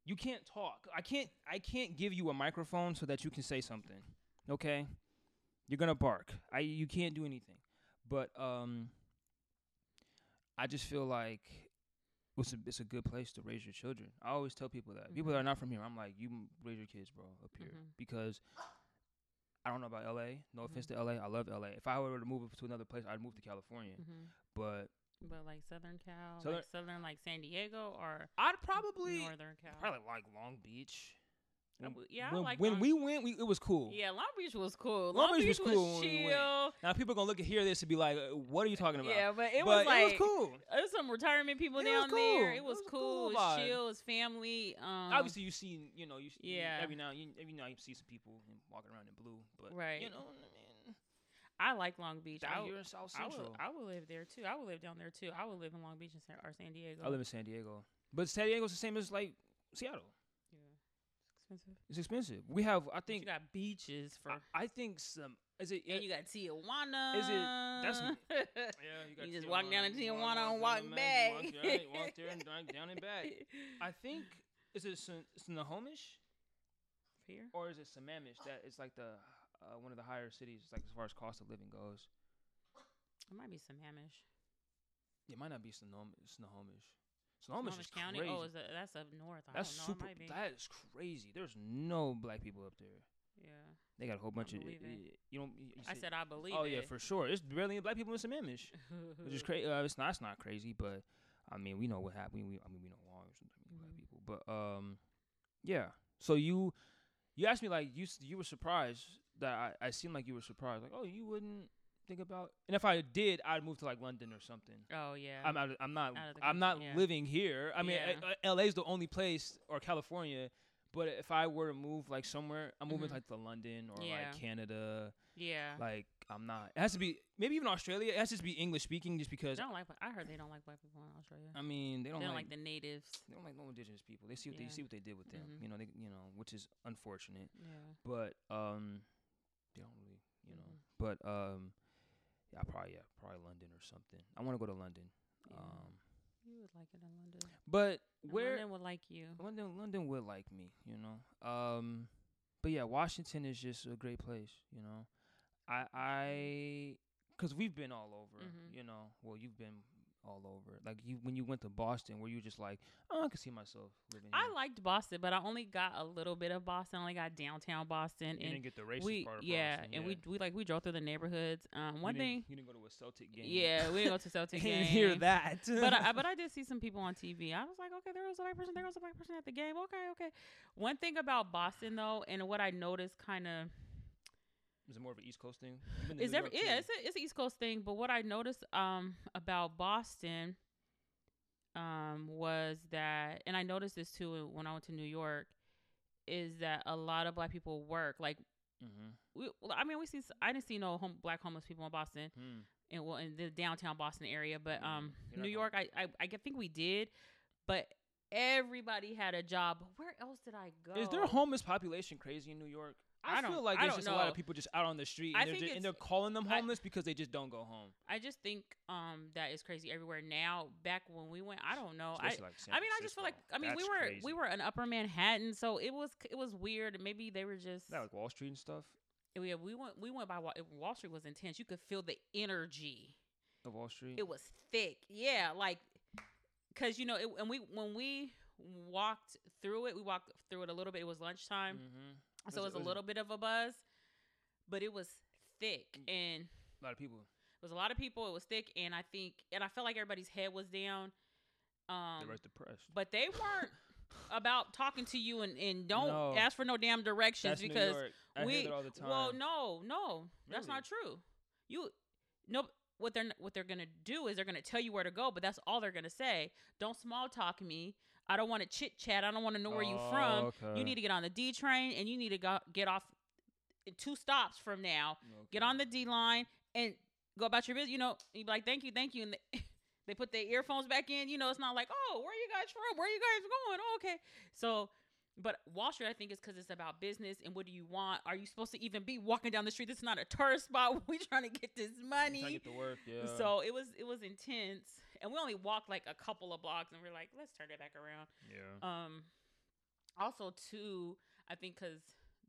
You can't talk. I can't. I can't give you a microphone so that you can say something. Okay, you're gonna bark. I. You can't do anything. But um, I just feel like it's a it's a good place to raise your children. I always tell people that people that are not from here. I'm like, you raise your kids, bro, up here Mhm. because. I don't know about LA. No offense Mhm. to LA. I love LA. If I were to move to another place, I'd move to California. Mm-hmm. But But like Southern Cal, Southern- like Southern, like San Diego, or I'd probably Northern Cal. probably like Long Beach. I When- yeah, I when, like when Long- we went, we, it was cool. Yeah, Long Beach was cool. Long Long, Beach Beach was was, cool we chill. Now people are gonna look at hear this and be like, uh, "What are you talking about?" Yeah, but it but was like it was cool. There's some retirement people It down there. cool. It It was was cool. It was chill. It was family. Um, Obviously, you see, you know, you see, Yeah. every now you every now you see some people walking around in blue, but Right. you know, what I mean, I like Long Beach. I, down w- here in South I Central. would, I would live there too. I would live down there too. I would live in Long Beach or San Diego. I live in San Diego, but San Diego's the same as like Seattle. Yeah. It's expensive. It's expensive. We have, I But you think, got beaches for, I, I think some is it. and you got Tijuana. Is it- that's (laughs) m- yeah, you got you just walk down to you Tijuana and down walk the ma- back. Walk there, walk there and (laughs) down, down and back. I think is it Son- Snohomish Here. or is it Sammamish it's like the uh, one of the higher cities like as far as cost of living goes. It might be Sammamish. It might not be Snohom- Snohomish. Snohomish, Snohomish County. crazy. Oh, is that, that's up north. I That's don't know. super. Might be. That is crazy. There's no black people up there. yeah. They got a whole bunch of. it. You don't. You I said- I believe Oh it. yeah, for sure. There's barely any black people in Sammamish. which is (laughs) crazy. Uh, it's not, it's not crazy, but I mean, we know what happened. We, I mean, we know why or something. black people, but um, yeah. So you, you asked me like you, s- you were surprised that I, I seemed like you were surprised, like, oh, you wouldn't think about. And if I did, I'd move to like London or something. Oh yeah. I'm out. Of, I'm not. Out of the I'm not yeah. living here. I mean, Yeah. uh, LA's the only place, or California. But if I were to move like somewhere, I'm moving Mhm. like to London or Yeah. like Canada. yeah. Like I'm not. It has to be maybe even Australia. It has to be English speaking, just because they don't like. I heard they don't like black people in Australia. I mean, they they don't, don't like, like, the natives. they don't like no indigenous people. They see what Yeah. they see what they did with them. Mhm. You know, they you know, which is unfortunate. Yeah. But um, they don't really, you know. Mhm. But um, probably yeah, probably London or something. I want to go to London. Yeah. Um, You would like it in London. but And where London would like you. London London would like me, you know. Um, but yeah, Washington is just a great place, you know. I I because we've been all over, Mhm. you know. Well, you've been all over. Like you when you went to Boston, were you just like, oh, I could see myself living here. I liked Boston, but I only got a little bit of Boston. I only got downtown Boston, You and didn't get the racist we part of yeah, Boston, and we we like we drove through the neighborhoods. Um, You one didn't- thing, you didn't go to a Celtic game. yeah, we didn't go to (laughs) Celtic game. hear that. (laughs) but I, but I did see some people on TV. I was like, okay, there was a black person, there was a black person at the game. Okay, okay. One thing about Boston though, and what I noticed kind of is it more of an East Coast thing? You've been to is York, yeah, it's a, it's an East Coast thing. But what I noticed um about Boston um was that, and I noticed this too when I went to New York, is that a lot of black people work. Like Mhm. we, I mean, we see. I didn't see no home, black homeless people in Boston, Hmm. and well in the downtown Boston area, but um New York, I, I I think we did, but everybody had a job. Where else did I go? Is there homeless population crazy in New York? I feel don't- like I there's just a lot of people just out on the street and, they're just, and they're calling them I- homeless because they just don't go home. I just think um that is crazy everywhere now. Back when we went, I don't know. I like I mean, I just feel like I mean we were crazy. we were in Upper Manhattan, so it was it was weird. Maybe they were just That like Wall Street and stuff. yeah. We went we went by Wall, Wall Street was intense. You could feel the energy. Of Wall Street. It was thick. Yeah, like because you know, it, and we when we walked through it, we walked through it a little bit. It was lunchtime, mm-hmm. So it was a little bit of a buzz, but it was thick and A lot of people. it was a lot of people. It was thick, and I think and I felt like everybody's head was down. Um, They're right depressed. but they weren't (laughs) about talking to you and, and don't No. ask for no damn directions That's because we hear that all the time. well no no that's Really? not true you no what they're what they're gonna do is they're gonna tell you where to go, but that's all they're gonna say. Don't small talk me. I don't want to chit chat. I don't want to know where you're from. Oh, you need to get on the D train and you need to go get off eh, two stops from now. Get on the D line and go about your business. You know, you be like, thank you, thank you, and they, (laughs) they put their earphones back in. You know, it's not like, oh, where are you guys from? Where are you guys going? Oh, okay, so. But Wall Street, I think, is because it's about business and what do you want? Are you supposed to even be walking down the street? This is not a tourist spot. (laughs) We trying to get this money. Trying to get to work, yeah. So it was it was intense, and we only walked like a couple of blocks, and we're like, let's turn it back around. yeah. Um, also too, I think because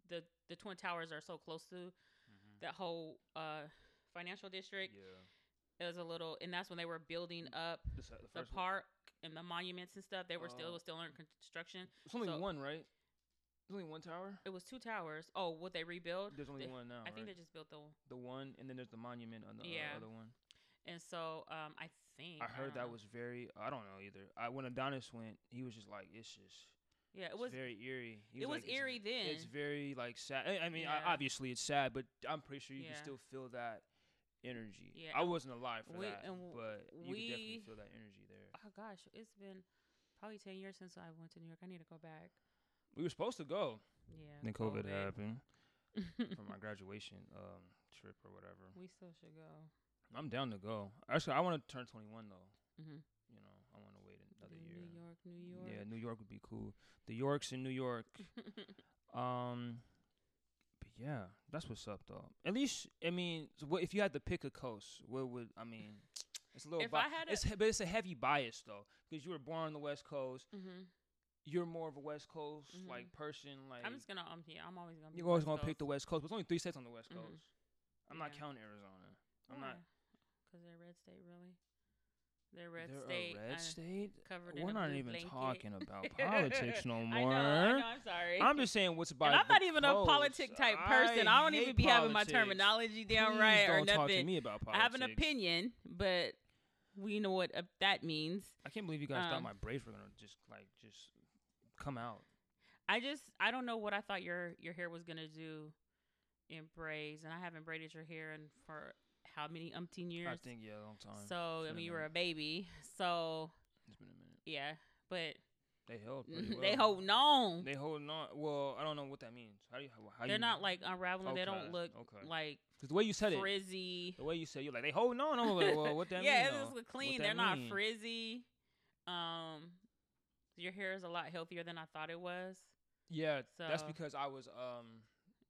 the the twin towers are so close to Mhm. that whole uh financial district, Yeah. it was a little, and that's when they were building up The, the first one. park and the monuments and stuff. They were still Oh. was still under construction. It's only so- one, right? There's only one tower. It was two towers. Oh, what they rebuild? There's only They- one now. I think they just built the the one, and then there's the monument on the uh, other one. and so um I think I heard don't that know. was very. I don't know either. I when Adonis went, he was just like, it's just. yeah it it's was very eerie. He it was like, it's- eerie then. It's very like sad. I- I mean, Yeah. I, obviously it's sad, but I'm pretty sure you Yeah. can still feel that energy. Yeah, I wasn't alive for we- that, and w- but you could definitely feel that energy there. oh gosh, it's been probably ten years since I went to New York. I need to go back. We were supposed to go, Yeah. then COVID, happened (laughs) for my graduation um trip or whatever. we still should go. I'm down to go. Actually, I want to turn 21 though. Mm-hmm. You know, I want to wait another New year. New York, New York. Yeah, New York would be cool. The Yorks in New York. (laughs) Um, but yeah, that's what's up though. At least, I mean, so what if you had to pick a coast? What would I mean? It's a little. If bi- I had a- it's but it's a heavy bias though, because you were born on the West Coast. mm-hmm. You're more of a West Coast Mhm. like person. Like I'm just gonna um yeah, I'm always gonna. you're always West gonna pick the West Coast. But there's only three states on the West Mhm. Coast. I'm not counting Arizona. I'm not. Because they're red state, really. They're red They're state. a red uh, state. covered in We're not even blanket. talking about (laughs) politics no I more. know, I know. I'm sorry. I'm just saying what's about. and I'm not even a politic type person. I, don't even be having my terminology down Please right or don't talk to nothing. me about I have an opinion, but we know what uh, that means. I can't believe you guys thought Um, my braids were gonna just like just come out. I just I don't know what I thought your your hair was gonna do in braids, and I haven't braided your hair in for how many umpteen years. I think yeah, a long time. so It's I mean, you were a baby, so It's been a minute. yeah. But They held well. they holding on. They holding on. Well, I don't know what that means. How do you? How, They're you, not like unraveling. They don't look okay. like Cause the way you said it, frizzy. the way you said, you're like they holding on. I'm like, well, what that (laughs) yeah, mean? it though? clean. They're that not frizzy. Um, your hair is a lot healthier than I thought it was. Yeah, that's because I was um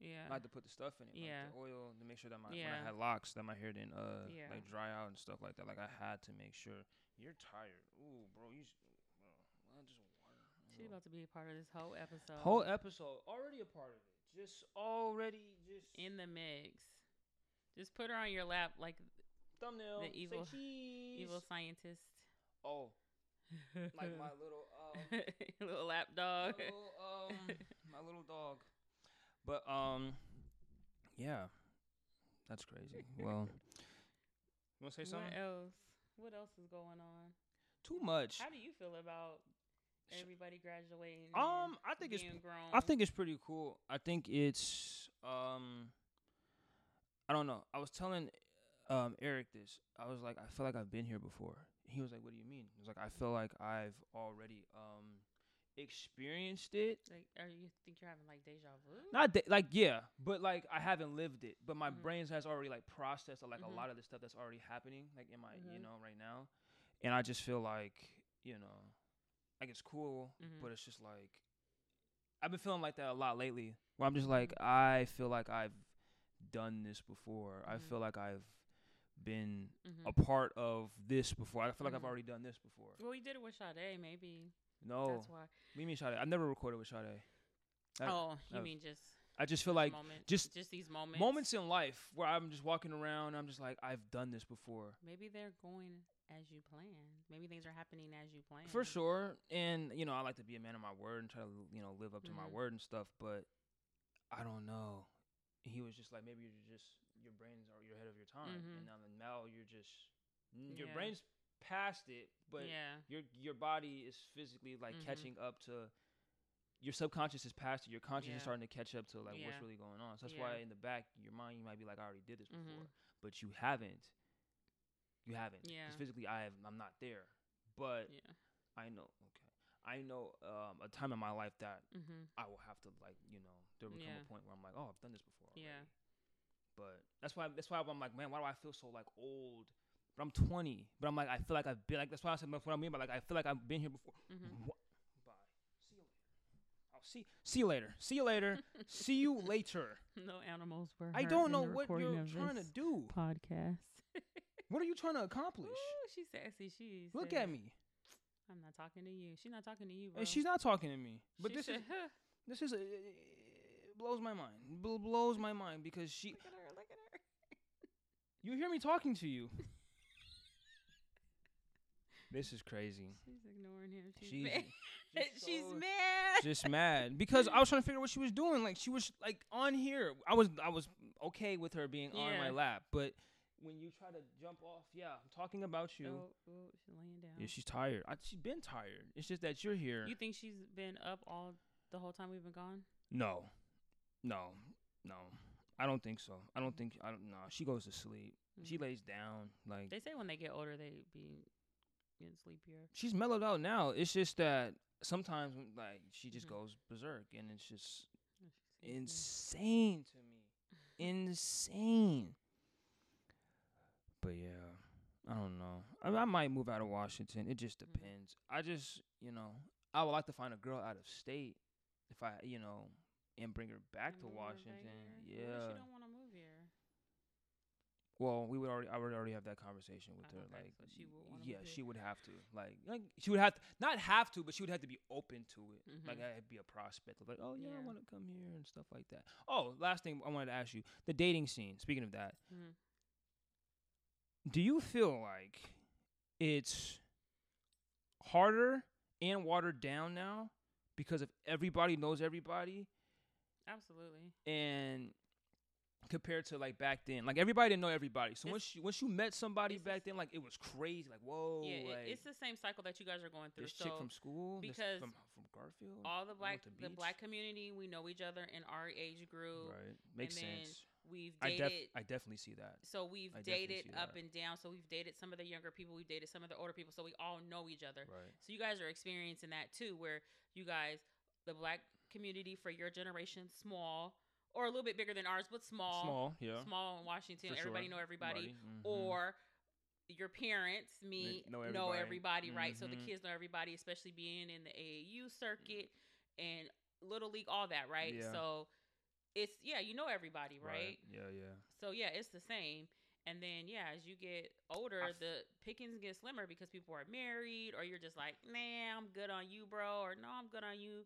Yeah. I had to put the stuff in it, Yeah. like the oil, to make sure that my when I had locks, that my hair didn't uh Yeah. like dry out and stuff like that. Like I had to make sure. You're tired. Ooh, bro, you. s- Bro, well, just water. She's about to be a part of this whole episode. Whole episode already a part of it. Just already just in the mix. Just put her on your lap like thumbnail. the say evil- cheese. evil scientist. Oh, (laughs) like my little um, (laughs) little lap my dog. little, um, my little dog. But um, yeah, that's crazy. (laughs) Well, you wanna say something? What else? What else is going on? Too much. How do you feel about everybody graduating? Um, I think it's grown. I think it's pretty cool. I think it's um I don't know. I was telling um Eric this. I was like, I feel like I've been here before. He was like, What do you mean? He was like, I feel like I've already um experienced it. Like, are you think you're having like deja vu? Not that, like yeah, but like I haven't lived it. But my Mhm. brain has already like processed like Mhm. a lot of the stuff that's already happening like in my you Mhm. know right now, and I just feel like you know, like it's cool, Mhm. but it's just like I've been feeling like that a lot lately. Where I'm just like I feel like I've done this before. I Mhm. feel like I've been a part of this before. I feel like I've already done this before. Well, you did it with Sade, maybe. No, That's why. mean Sade? I've never recorded with Sade. That- oh, you mean just I just feel like moment, just just these moments. moments in life where I'm just walking around. I'm just like, I've done this before, Maybe they're going as you plan. Maybe things are happening as you plan. for sure. And you know, I like to be a man of my word and try to you know live up to my Mhm. word and stuff. But I don't know. He was just like, maybe you're just your brains are you're ahead of your time, Mhm. and now now you're just your Yeah. brain's past it, but yeah. your your body is physically like Mhm. catching up to. Your subconscious is past it. Your conscious Yeah. is starting to catch up to like Yeah. what's really going on. So that's why in the back, your mind, you might be like, I already did this before, Mhm. but you haven't. you haven't. Yeah. Because physically, I have. I'm not there, but Yeah. I know. Okay, I know um, a time in my life that Mhm. I will have to like you know there will come a point where I'm like, oh, I've done this before. Yeah. But that's why that's why I'm like, man, why do I feel so like old? But I'm 20. But I'm like, I feel like I've been like. That's why I said that's what I mean by like I feel like I've been here before. Mhm. Wha- Bye. See you later. I'll see. See you later. See you later. (laughs) see you later. No animals were. I don't know what you're trying to do. Podcast. (laughs) What are you trying to accomplish? Ooh, she's sassy. She's. Look at me. I'm not talking to you. She's not talking to you, bro. And she's not talking to me. But She this said, is this is a, blows my mind. Bl- blows my mind because she. Look at her. Look at her. You hear me talking to you. (laughs) this is crazy. She's ignoring him. She's, She's mad. (laughs) (laughs) just she's so- mad. just mad because I was trying to figure out what she was doing. Like she was like on here. I was I was okay with her being on my lap, but when you try to jump off, yeah, I'm talking about you. Oh, oh, she's laying down. Yeah, she's tired. I, she's been tired. It's just that you're here. You think she's been up all the whole time we've been gone? no, no, no. I don't think so. I don't think I don't. No, she goes to sleep. She Mhm. lays down. Like They say when they get older, they be getting sleepier. she's mellowed out now. It's just that sometimes when, like she just Mhm. goes berserk, and it's just insane to me. (laughs) insane. But yeah, I don't know. I, I might move out of Washington. It just Mhm. depends. I just, you know, I would like to find a girl out of state if I, you know, and bring her back And to her Washington. if Yeah. she don't want to move here. Well, we would already. I would already have that conversation with Oh, her. okay, Like, so she would yeah, she would have to. Like, like she would have to not have to, but she would have to be open to it. Like, Mhm. that'd be a prospect of like, oh yeah, I want to come here and stuff like that. Oh, last thing I wanted to ask you: the dating scene. Speaking of that, Mhm. do you feel like it's harder and watered down now because of everybody knows everybody Absolutely. and compared to like back then like everybody didn't know everybody so It's- once you once you met somebody back then like it was crazy like whoa yeah, it, it's the same cycle that you guys are going through. this so chick from school because from from Garfield all the black, to the black community, we know each other in our age group. right makes sense We've I dated. def- I definitely see that so we've I dated up that. and down. So we've dated some of the younger people. We've dated some of the older people. So we all know each other. right So you guys are experiencing that too, where you guys, the black community for your generation, small or a little bit bigger than ours, but small, small yeah small in Washington. for everybody sure. know everybody, Mhm. or your parents, me, know know everybody. everybody, right? So the Mhm. kids know everybody, especially being in the AAU circuit and little league, all that, right? Yeah. So it's yeah, you know everybody, right? yeah yeah So yeah, it's the same. And then yeah, as you get older, f- the pickings get slimmer because people are married, or you're just like, nah, I'm good on you, bro, or no, I'm good on you,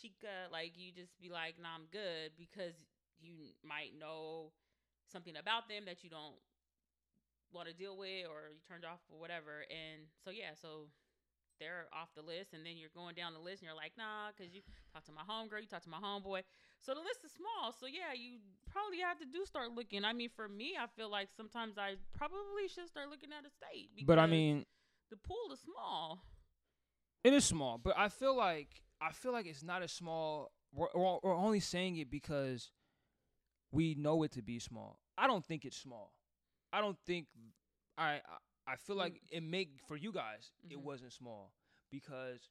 chica. Like you just be like, nah, I'm good because you might know something about them that you don't want to deal with, or you turned off or whatever. And so yeah, so they're off the list, and then you're going down the list, and you're like, nah, because you talk to my homegirl, you talk to my homeboy. So the list is small. So yeah, you probably have to do start looking. I mean, for me, I feel like sometimes I probably should start looking at a state. but I mean the pool is small. It is small, but I feel like I feel like it's not as small. We're, we're, we're only saying it because we know it to be small. I don't think it's small. I don't think I I, I feel like it make for you guys it Mhm. wasn't small because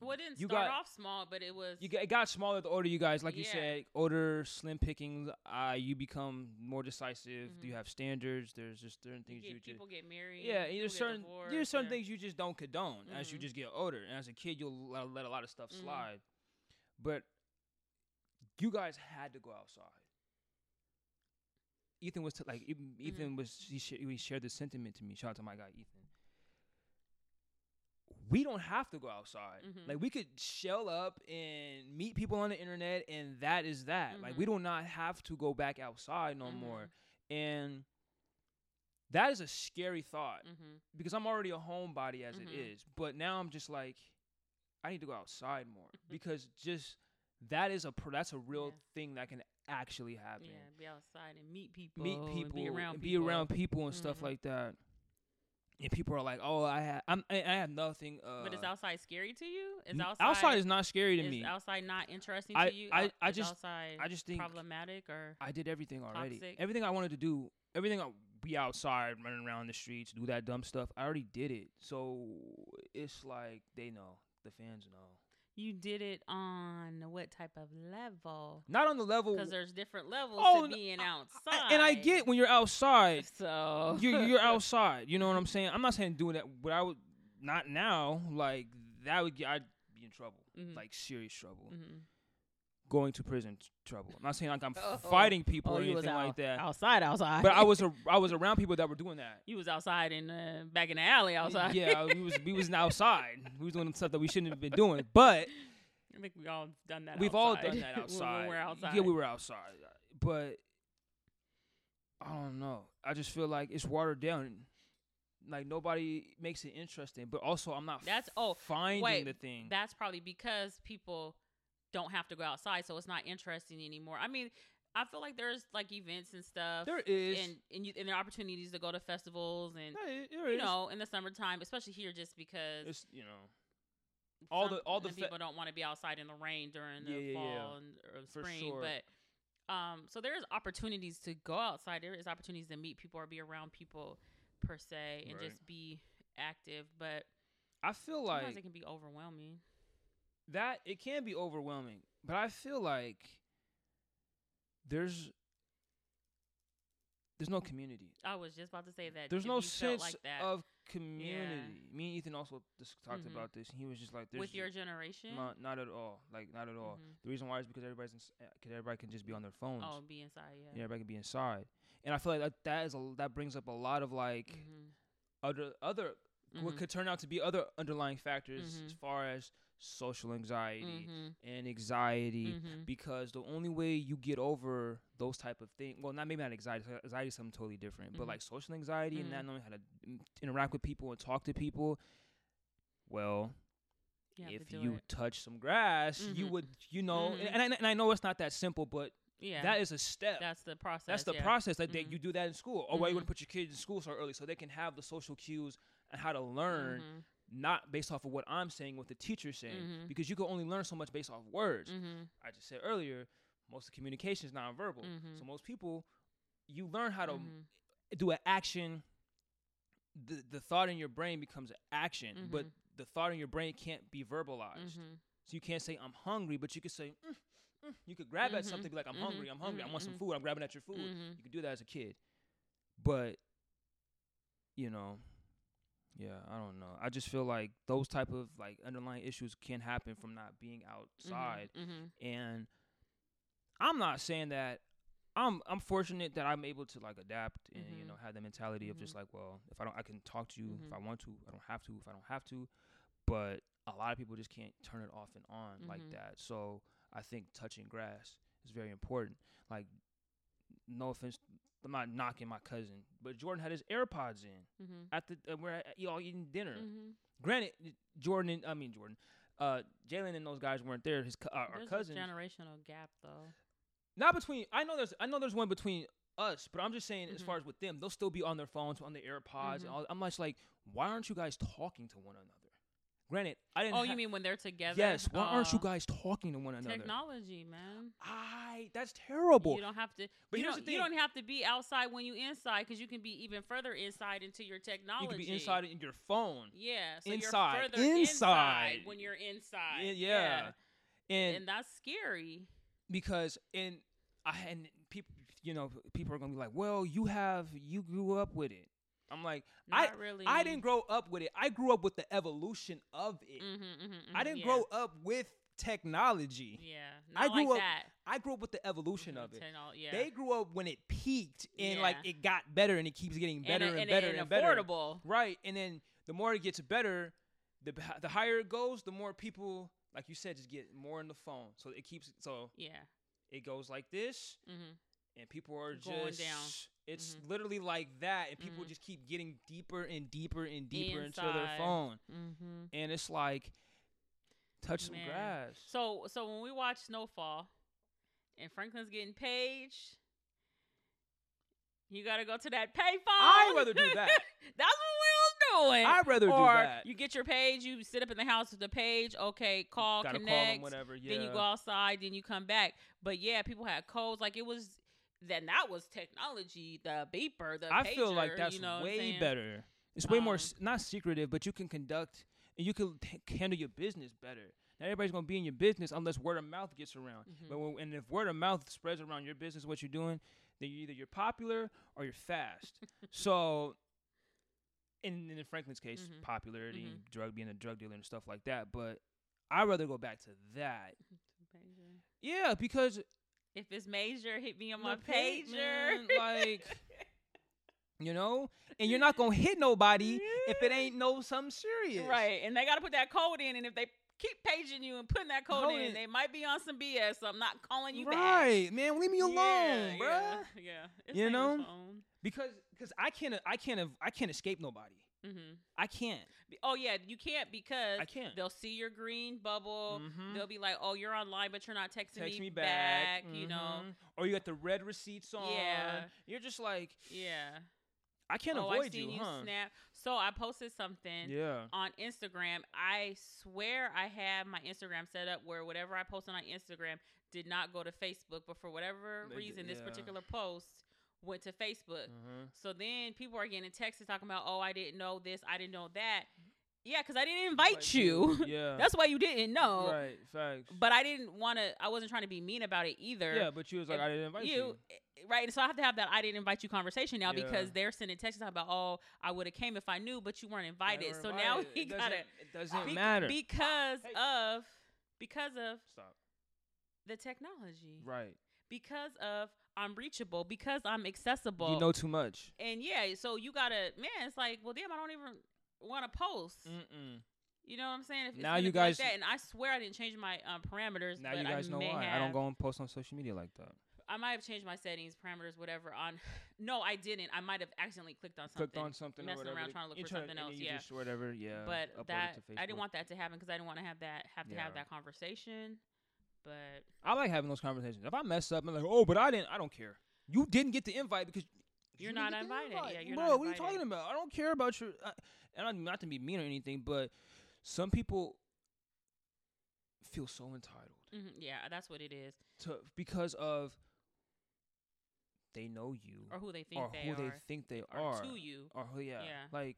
Well, it didn't you start got off small, but it was. you got, it got smaller the older you guys like you said older slim pickings uh you become more decisive Mhm. you have standards there's just certain you things get, you just people get married. yeah, there's certain divorced, there's certain yeah. things you just don't condone as you Mhm. just get older. And as a kid, you'll let, let a lot of stuff Mhm. slide. But you guys had to go outside. Ethan was t- like Ethan, Mm-hmm. Ethan was he, sh- he shared this sentiment to me. Shout out to my guy Ethan. We don't have to go outside. Mhm. Like we could shell up and meet people on the internet, and that is that. Like we Mhm. do not have to go back outside no more. Mhm. And that is a scary thought Mhm. because I'm already a homebody as it Mhm. is. But now I'm just like, I need to go outside more (laughs) because just that is a that's a real Yeah. thing that can actually happen. Yeah, be outside and meet people. Meet and people, be around and people. be around people and stuff like that. And people are like, "Oh, I have, I'm, I I have nothing." Uh, But is outside scary to you? Is n- outside, is not scary to is me. outside not interesting I- to you? I- I is just- outside I just think problematic or I did everything already. Toxic. Everything I wanted to do, everything I be outside running around the streets, do that dumb stuff. I already did it. So it's like they know, the fans know. You did it on what type of level? Not on the level Because there's different levels Oh, to being I- outside. and I get when you're outside, (laughs) so you're you're (laughs) outside. You know what I'm saying? I'm not saying doing that, but I would not now. Like that would get I'd be in trouble, Mhm. like serious trouble, Mhm. Going to prison t- trouble. I'm not saying like I'm Oh. fighting people Oh, or anything out, like that. outside, outside. But I was (laughs) a, I was around people that were doing that. you was outside in uh, back in the alley outside. Yeah, (laughs) we was we was outside. We was doing stuff that we shouldn't have been doing. But I think we all done that. we've all done that (laughs) when- outside. we're outside. Yeah, we were outside. But I don't know. I just feel like it's watered down. Like nobody makes it interesting. But also, I'm not. That's- oh, finding wait, the thing. That's probably because people don't have to go outside, so it's not interesting anymore. I mean, I feel like there's like events and stuff, there is. and and, you, and there are opportunities to go to festivals and Yeah, there you is. know in the summertime, especially here, just because it's you know all the- all the fe- people don't want to be outside in the rain during the Yeah, yeah, yeah. fall and or spring, sure. but um, so there's opportunities to go outside. There is opportunities to meet people or be around people per se, and Right. just be active. But I feel sometimes like it can be overwhelming. That it can be overwhelming, but I feel like there's there's no community. I was just about to say that. There's no sense like that of community. Me and Ethan also just talked Mhm. about this, and he was just like, "There's with your generation. not, not at all, like not at all." Mhm. The reason why is because everybody's because everybody can just be on their phones. Oh, be inside, yeah. Yeah, everybody can be inside, and I feel like that that is a, that brings up a lot of like Mhm. other other what Mhm. could turn out to be other underlying factors Mhm. as far as social anxiety Mhm. and anxiety Mhm. because the only way you get over those type of things well not maybe not anxiety anxiety is something totally different but Mhm. like social anxiety and not knowing how to interact with people and talk to people well You if you it. touch some grass you would you know and, and, I, and I know it's not that simple but yeah, that is a step that's the process. that's the yeah. process that they, Mhm. you do that in school or why you want to put your kids in school so early so they can have the social cues and how to learn Mhm. not based off of what I'm saying, what the teacher's saying, Mhm. because you can only learn so much based off words. Mhm. I just said earlier, most of communication is nonverbal. So most people, you learn how to do an action. The the thought in your brain becomes an action, but the thought in your brain can't be verbalized. So you can't say I'm hungry, but you can say. "Mm, mm." You could grab at Mhm. something be like I'm Mhm. hungry, I'm hungry, I want some Mhm. food, I'm grabbing at your food. Mhm. You could do that as a kid, but you know, yeah, I don't know. I just feel like those type of like underlying issues can happen from not being outside, and I'm not saying that. I'm I'm fortunate that I'm able to like adapt and you Mhm. know have the mentality of just Mhm. like well if I don't I can talk to you if Mhm. I want to I don't have to if I don't have to, but a lot of people just can't turn it off and on like that. So I think touching grass is very important. Like no offense, I'm not knocking my cousin, but Jordan had his AirPods in Mhm. at the uh, we're at, y'all eating dinner. Mhm. Granted, Jordan and I mean Jordan, uh, Jalen and those guys weren't there. His uh, our There's cousins, a generational gap though. not between. I know there's I know there's one between us, but I'm just saying as Mhm. far as with them, they'll still be on their phones, on their AirPods. And Mhm. all, I'm just like, why aren't you guys talking to one another? Granted, I didn't. Oh, ha- you mean when they're together? yes? Why aren't you Uh, guys talking to one another? Technology, man. I that's terrible. You don't have to. But you don't. You don't have to be outside when you inside because you can be even further inside into your technology. you could be inside in your phone. Yeah. So Inside. You're further Inside. when you're inside. Yeah, yeah. And, And that's scary. because and I and people you know people are gonna be like, well, you have you grew up with it. I'm like, I- really. I didn't grow up with it. I grew up with the evolution of it. Mm-hmm, mm-hmm, I didn't yeah. grow up with technology. Yeah. I grew like up that. I grew up with the evolution of it. Technol- yeah. They grew up when it peaked and like it got better and it keeps getting better and, and, better and, and, better. affordable. Right, and then the more it gets better, the the higher it goes, the more people, like you said, just get more in the phone. So it keeps so Yeah. it goes like this, Mm-hmm. And people are Going just down. It's Mhm. literally like that, and people Mhm. just keep getting deeper and deeper and deeper into their phone, Mm-hmm. and it's like touch some grass. So so when we watch Snowfall, and Franklin's getting paged, you gotta go to that payphone. I'd rather do that. (laughs) That's what we was doing. I'd rather or do that. you get your page, you sit up in the house with the page. Okay, call, Gotta call connect. them, whatever. Yeah. Then you go outside, then you come back. But yeah, people had codes. Like it was then that was technology, the beeper, the I feel like that's you know way better. It's way more Um, s- not secretive, but you can conduct and you can t- handle your business better. Not everybody's gonna be in your business unless word of mouth gets around. Mhm. But when, and if word of mouth spreads around your business, what you're doing, then you either you're popular or you're fast. (laughs) so, in in Franklin's case, Mhm. popularity, Mhm. drug being a drug dealer and stuff like that. But I'd rather go back to that. (laughs) Yeah, because If it's major, hit me on my pa- pager. man, like (laughs) you know, and you're not gonna hit nobody if it ain't no something serious. Right, and they got to put that code in, and if they keep paging you and putting that code Code in, in. they might be on some BS. So I'm not calling you back. Right, man, leave me alone, yeah, bruh. Yeah, yeah. You know? Because because I can't I can't I can't escape nobody. Mhm. I can't. Oh yeah, you can't because I can't. they'll see your green bubble. Mhm. They'll be like, "Oh, you're online, but you're not texting Text me, me back, You know? mhm. or you got the read receipts on. Yeah. you're just like Yeah. I can't oh, I avoid seen you, you, huh? snap. So I posted something Yeah. on Instagram. I swear I had my Instagram set up where whatever I posted on Instagram did not go to Facebook, but for whatever They reason, did- this particular post went to Facebook. Mhm. So then people are getting texts talking about, "Oh, I didn't know this, I didn't know that." Yeah, because I didn't invite Like, you. (laughs) Yeah. That's why you didn't know. right. Facts. But I didn't want to. I wasn't trying to be mean about it either. yeah, but you was like if I didn't invite you. eh, right? So I have to have that I didn't invite you conversation now Yeah. because they're sending texts about, "Oh, I would have came if I knew, but you weren't invited." So now invited. he it got it doesn't Be- matter. because Hey. of because of Stop. the technology, Right. because of I'm reachable, because I'm accessible. you know too much. and yeah, so you gotta man. It's like, well, damn, I don't even want to post. Mm-mm. You know what I'm saying? If Now you be like guys- that, and I swear I didn't change my um, parameters. Now you guys I know why. Have. I don't go and post on social media like that. I might have changed my settings, parameters, whatever. On (laughs) no, I didn't. I might have accidentally clicked on something. Clicked on something or messing whatever. around trying to look for something else, yeah. whatever. Yeah. but that I didn't want that to happen because I didn't want to have that have to have that conversation. But I like having those conversations. If I mess up, I'm like, oh, but I didn't. I don't care. You didn't get the invite because You're you not didn't get the invited. invite. Yeah, you're Bro, not what are you talking about? I don't care about your. I, and I'm not to be mean or anything, but some people feel so entitled mhm, yeah, that's what it is, to because of they know you or who they think or they who are, they think they or are, to you. or who yeah, Yeah. like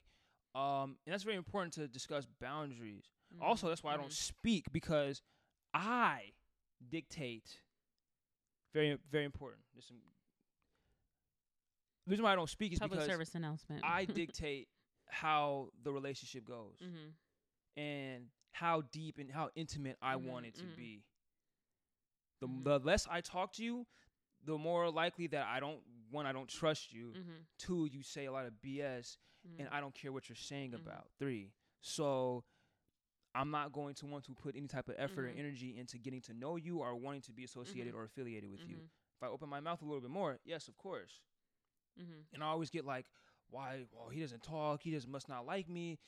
um, and that's very important to discuss boundaries. Mhm, Also, that's why I don't mhm. speak because I dictate. Very, very important. There's some. The reason why I don't speak is public because service announcement. I (laughs) dictate how the relationship goes hmm and how deep and how intimate I Mhm, want it to mhm. be. The Mhm. the less I talk to you, the more likely that I don't one I don't trust you. hmm Two, you say a lot of BS and I don't care what you're saying about. Three, so I'm not going to want to put any type of effort Mhm. or energy into getting to know you or wanting to be associated Mhm. or affiliated with you. Mhm. If I open my mouth a little bit more, yes, of course. hmm And I always get like, why? Well, he doesn't talk. He just must not like me.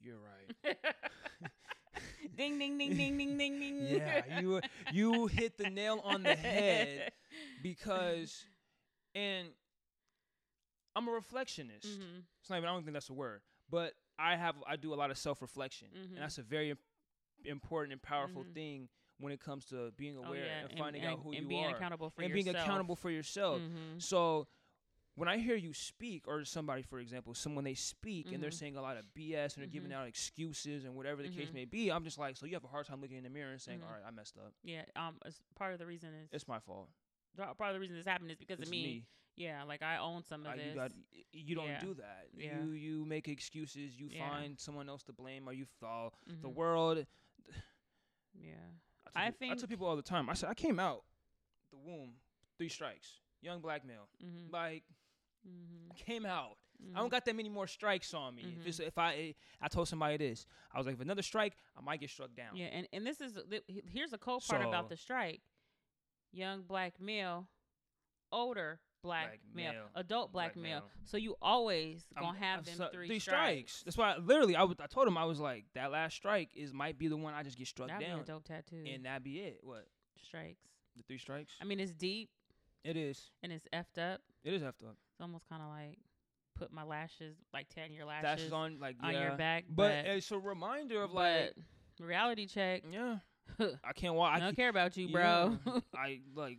You're right. (laughs) ding ding ding ding ding ding ding. (laughs) yeah, you you hit the nail on the head (laughs) because, and I'm a reflectionist. Mhm. It's not even. I don't think that's a word, but I have. I do a lot of self reflection, Mhm. and that's a very important and powerful Mhm. thing when it comes to being Oh, aware yeah, and finding and, out who and you being are accountable for and yourself. being accountable for yourself. Mhm. So when I hear you speak, or somebody, for example, someone they speak and they're Mhm. saying a lot of BS and they're giving Mhm. out excuses and whatever the case Mhm. may be, I'm just like, so you have a hard time looking in the mirror and saying, all right, I messed up. Yeah, um, as part of the reason is It's my fault. The- part of the reason this happened is because It's of me. me. Yeah, like I own some of Uh, this. you got. You don't Yeah. do that. Yeah. You you make excuses. You Yeah. find someone else to blame, or you fall. The Mhm. world. (sighs) Yeah. I tell, I peop- I tell people all the time. I said I came out the womb, three strikes, young black male. Mhm. Like Mhm. Came out. I Mhm. don't got that many more strikes on me. If, it's, Mhm. if I I told somebody this, I was like, if another strike, I might get struck down. Yeah, and and this is here's a cold part about the strike. Young black male, older black, Black male, male, adult black, black male. male. So you always I'm- gonna have I'm them so- three, strikes. That's why I, literally I, was, I told him I was like that last strike is might be the one I just get struck That'd down, dope tattoo. and that be it. What strikes. the three strikes? I mean, it's deep it is. and it's effed up. It is effed up. It's almost kind of like put my lashes, like tan your lashes, That's on like on yeah. your back. but, But, it's a reminder of like reality check. yeah. (laughs) I can't watch. I don't keep- care about you, bro. yeah, (laughs) I like.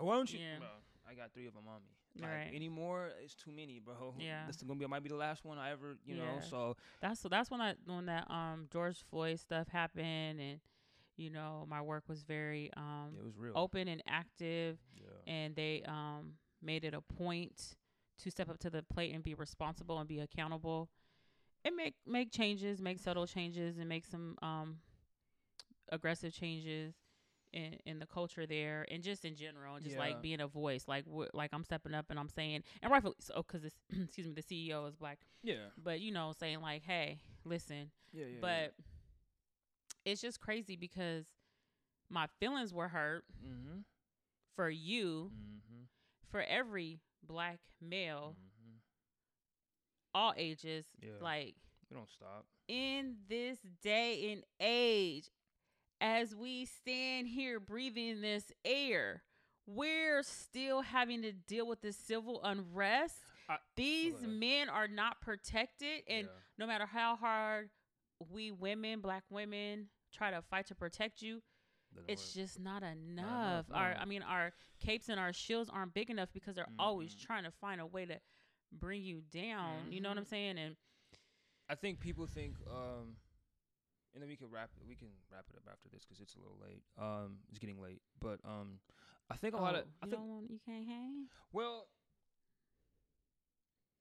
Why don't you? Yeah. Bro, I, got three of them on me. Like, Right. Any more, it's too many, bro. Yeah. This is gonna be might be the last one I ever, you know. So That's that's when I when that um George Floyd stuff happened, and you know my work was very um it was real. open and active, Yeah. and they um made it a point to step up to the plate and be responsible and be accountable, and make make changes, make subtle changes, and make some um aggressive changes. In, in the culture there and just in general and just Yeah. like being a voice like w- like i'm stepping up and i'm saying and rightfully so because (clears throat) excuse me the ceo is black Yeah. but you know saying like hey listen Yeah. Yeah. but it's just crazy because my feelings were hurt Mm-hmm. for you Mm-hmm. for every black male Mm-hmm. all ages Yeah. like We don't stop. in this day and age as we stand here breathing this air we're still having to deal with this civil unrest I- these men are not protected and yeah. no matter how hard we women, black women, try to fight to protect you, it's work. just not enough. enough, Our. I mean, our capes and our shields aren't big enough because they're always Mm-mm. trying to find a way to bring you down. You know what I'm Mhm. saying? And I think people think, um, and then we can wrap it. We can wrap it up after this because it's a little late. Um, it's getting late, but um, I think a lot of oh, I you think don't want, you can't hang. well,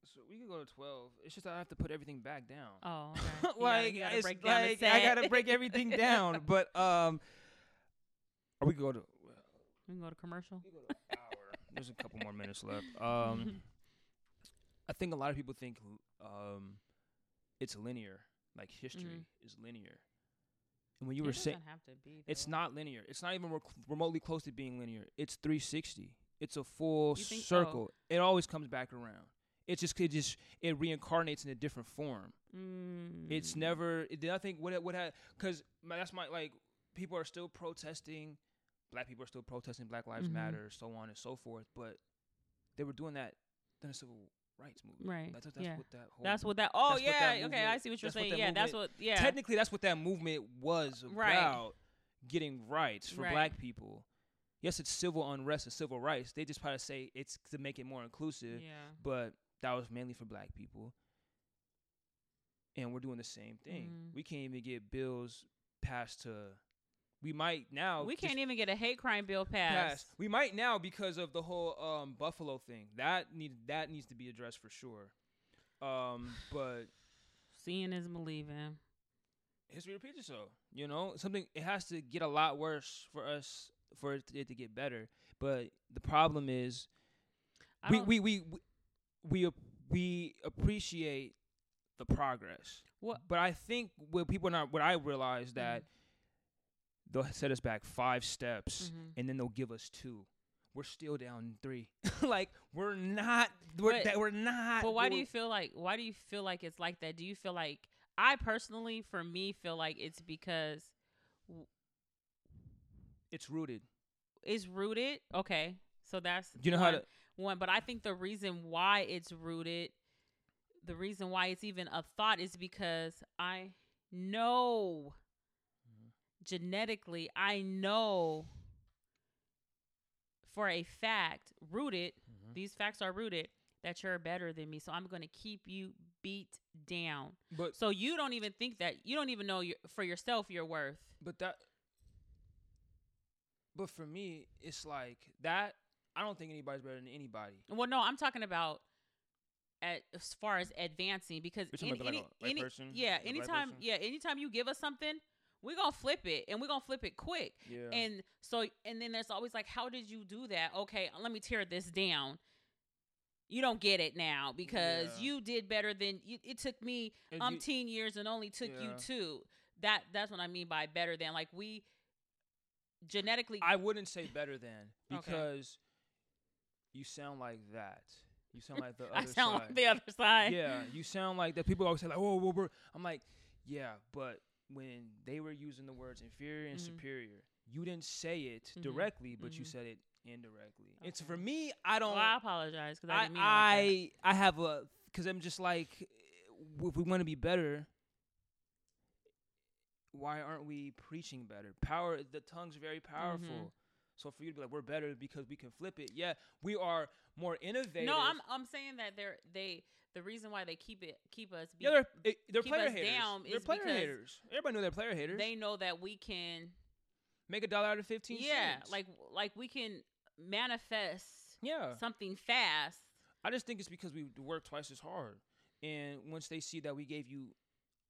so we could go to twelve. It's just I have to put everything back down. Oh, (laughs) okay. You gotta- like you gotta it's down like I gotta break everything down. (laughs) But um, or we go to well, we can go to commercial. go to hour. There's a couple more minutes left. Um, (laughs) I think a lot of people think um, it's linear. Like history Mhm. is linear. And when you It were saying doesn't have to be. it's not linear, it's not even rec- remotely close to being linear. It's 360. It's a full circle. It always comes back around. It just it just it reincarnates in a different form. It's Mm. never. It, I think what what because that's my like people are still protesting. Black people are still protesting Black Lives Mhm. Matter, so on and so forth. But they were doing that in the civil rights movement. Right, That's, that's yeah. what that whole. That's what that. Oh yeah. that okay, I see what you're what saying. that yeah, that's what. Yeah. technically that's what that movement was Right. about. Getting rights for Right. Black people. Yes, it's civil unrest and civil rights. They just try to say it's to make it more inclusive, yeah. but that was mainly for Black people. And we're doing the same thing. Mhm. We can't even get bills passed to. We might now. we can't even get a hate crime bill passed. pass. We might now because of the whole um, Buffalo thing. That need that needs to be addressed for sure. Um, (sighs) but Seeing is believing. history repeats itself. You know, something it has to get a lot worse for us for it to, it to get better. But the problem is, we we, we we we we appreciate the progress. What- But I think what people are not what I realized that they'll set us back five steps Mhm. and then they'll give us two. We're still down three. (laughs) like we're not. We're But- that we're not. But why do you feel like why do you feel like it's like that? Do you feel like I personally for me feel like it's because w- It's rooted. it's rooted. Okay. So that's You know how to. one, but I think the reason why it's rooted the reason why it's even a thought is because I know. Genetically I know for a fact rooted Mhm. these facts are rooted that you're better than me so i'm going to keep you beat down But so you don't even think that you don't even know your, for yourself your worth But that. But for me, it's like that. I don't think anybody's better than anybody. well no i'm talking about at, as far as advancing because any, like any, person? yeah Like a black anytime person? yeah anytime you give us something we're gonna flip it and we're gonna flip it quick Yeah. and so and then there's always like how did you do that okay let me tear this down you don't get it now because Yeah. you did better than you, it took me And um, you- umpteen years and only took you two that that's what i mean by better than like we genetically I wouldn't say better than (laughs) Okay. because you sound like that. You sound like the (laughs) other i sound side. like the other side yeah, you sound like that. People always say like, "Oh, well, we're." I'm like, yeah, but when they were using the words inferior and Mhm. superior, you didn't say it Mhm. directly, but you Mhm. said it indirectly. It's Okay. for me. I don't. well, i apologize because i I didn't mean it like that. I, I have a because I'm just like, if we want to be better, why aren't we preaching better? Power. The tongue's very powerful. So for you to be like we're better because we can flip it, yeah, we are more innovative. No, I'm I'm saying that they're they the reason why they keep it keep us be, yeah, they're, it- they're keep player us haters. down they're is player because haters. Everybody know they're player haters. they know that we can Make a dollar out of fifteen. yeah cents. like like we can manifest yeah. something fast. I just think it's because we work twice as hard. And once they see that we gave you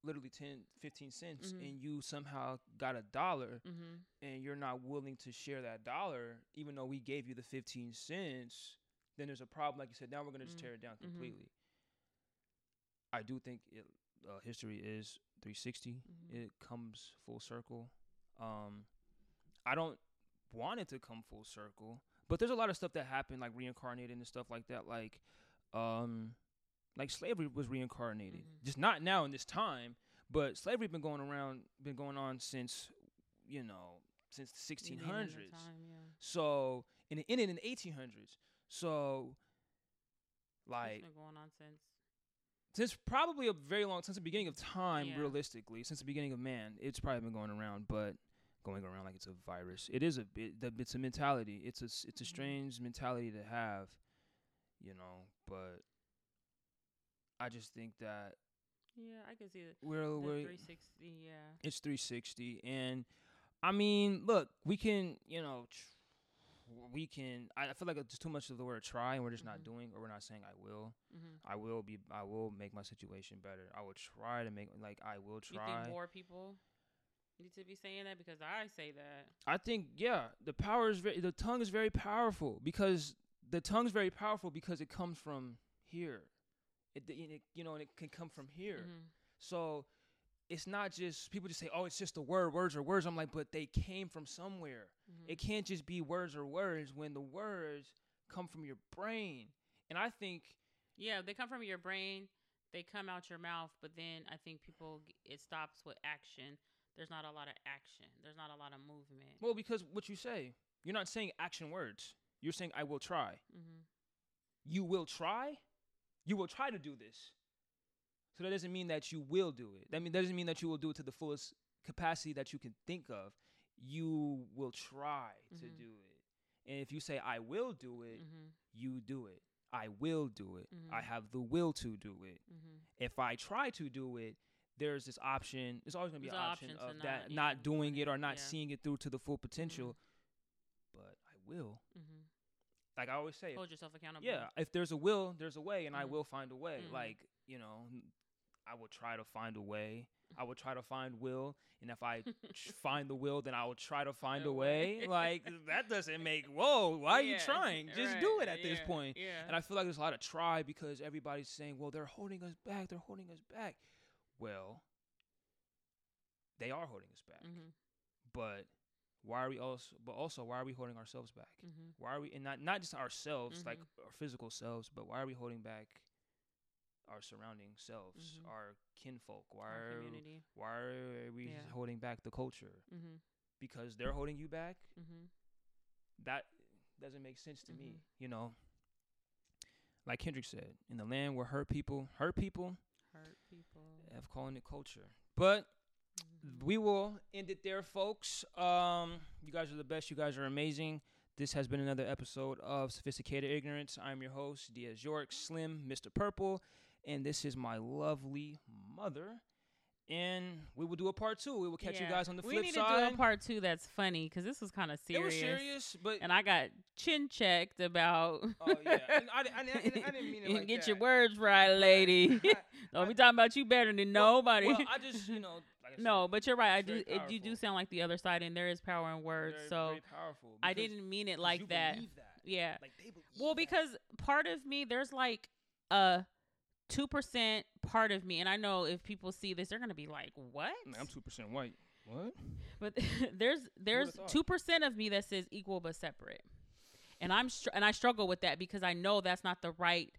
literally 10, 15 cents Mhm. and you somehow got a dollar Mm-hmm. and you're not willing to share that dollar, even though we gave you the 15 cents, then there's a problem. Like you said, now we're going to just Mm. tear it down Mhm. completely. I do think it, uh, history is 360. Mhm. It comes full circle. Um, I don't want it to come full circle, but there's a lot of stuff that happened, like reincarnated and stuff like that. Like, um, like slavery was reincarnated, Mhm. just not now in this time, but slavery been going around, been going on since, you know, since the 1600s. Time, yeah. So in in in the 1800s. So It's like been going on since. Since probably a very long since the beginning of time, Yeah. realistically, since the beginning of man, it's probably been going around, but going around like it's a virus. It is a bit. the- It's a mentality. It's a s- it's a Mhm. strange mentality to have, you know. But I just think that Yeah, I can see the, we're the we're 360. Yeah. it's 360 and i mean look we can you know tr- we can i I feel like it's too much of the word try and we're just Mhm. not doing or we're not saying i will Mm-hmm. i will be i will make my situation better i will try to make like i will You try think more people need to be saying that because I say that. i think yeah the power is very the tongue is very powerful because the tongue's very powerful because it comes from here it, it you know and it can come from here Mhm. So it's not just people just say, "Oh, it's just a word, words are words." I'm like, but they came from somewhere. Mhm. It can't just be words or words when the words come from your brain. And I think, Yeah, they come from your brain. They come out your mouth, but then I think people it stops with action. There's not a lot of action. There's not a lot of movement. well, because what you say, you're not saying action words. You're saying, "I will try." Mm-hmm. You will try. You will try to do this. So that doesn't mean that you will do it. That mean that doesn't mean that you will do it to the fullest capacity that you can think of. You will try to Mhm. do it. And if you say I will do it, Mm-hmm. you do it. I will do it. I Mhm. have the will to do it. Mm-hmm. If I try to do it, there's this option. There's always gonna be There's an option, of not that not doing it or not yeah. seeing it through to the full potential. But I will. Mm-hmm. Like I always say, Hold yourself accountable. yeah. If there's a will, there's a way, and I Mhm. will find a way. Mhm. Like you know, I will try to find a way. I will try to find will, and if I (laughs) find the will, then I will try to find A a way. way. like that doesn't make. (laughs) Whoa, why are you trying? Just right, do it at this point. Yeah. And I feel like there's a lot of try because everybody's saying, well, they're holding us back. They're holding us back. Well, they are holding us back. mm-hmm. But why are we also? But also, why are we holding ourselves back? Mm-hmm. Why are we? And not not just ourselves, like Mhm. our physical selves, but why are we holding back our surrounding selves, Mhm. our kinfolk? Why Our are community. why are we Yeah. holding back the culture? Mm-hmm. Because they're holding you back. Mm-hmm. That doesn't make sense to me. Mhm. You know. Like Kendrick said, in the land where hurt people hurt people, Hurt people. of calling it culture. But Mhm. we will end it there, folks. Um, you guys are the best. You guys are amazing. This has been another episode of Sophisticated Ignorance. I'm your host, Diaz York, Slim, Mr. Purple, and this is my lovely mother. And we will do a part two. We will catch you guys on the we flip need side. to do a part two that's funny because this was kind of serious. it was serious, but And I got chin checked about. oh yeah, and (laughs) I, I, I, I didn't mean it like Get that. your words right, lady. (laughs) (laughs) Don't be talking about you better than nobody. Well, I just you know, like no, but you're right. I do. It, you do sound like the other side, and there is power in words. very, so very powerful. I didn't mean it like that. that. Yeah. Like Well, that. because part of me, there's like a two percent part of me, and I know if people see this, they're gonna be like, "What?" I'm two percent white. What? But (laughs) there's there's two percent of me that says equal but separate, and I'm str- and I struggle with that because I know that's not the right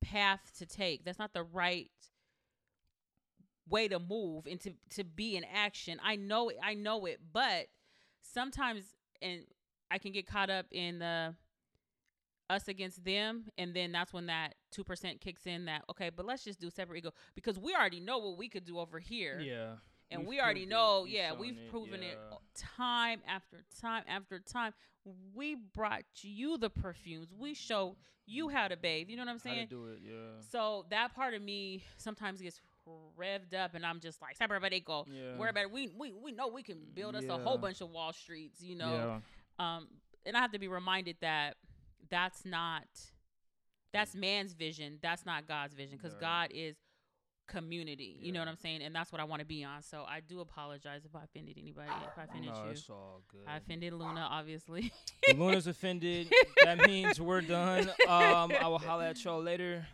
path to take. That's not the right way to move and to to be in action. I know it. I know it, but sometimes and I can get caught up in the us against them and then that's when that 2% kicks in that okay but let's just do separate ego because we already know what we could do over here Yeah. and We've we already proved it. know. Yeah, we've proven it yeah. time after time after time. We brought you the perfumes. We show you how to bathe. You know what I'm saying? do it? Yeah. So that part of me sometimes gets revved up, and I'm just like, separate but go." Yeah. Where about we we we know we can build us a whole bunch of Wall Streets, you know. Yeah. Um, and I have to be reminded that that's not that's man's vision. That's not God's vision because Right. God is community. You know what I'm saying? And that's what I want to be on. So I do apologize if I offended anybody. If I offended No, you, it's all good. I offended Luna, obviously. Luna's offended. that means we're done. (laughs) Um, I will holla at y'all later.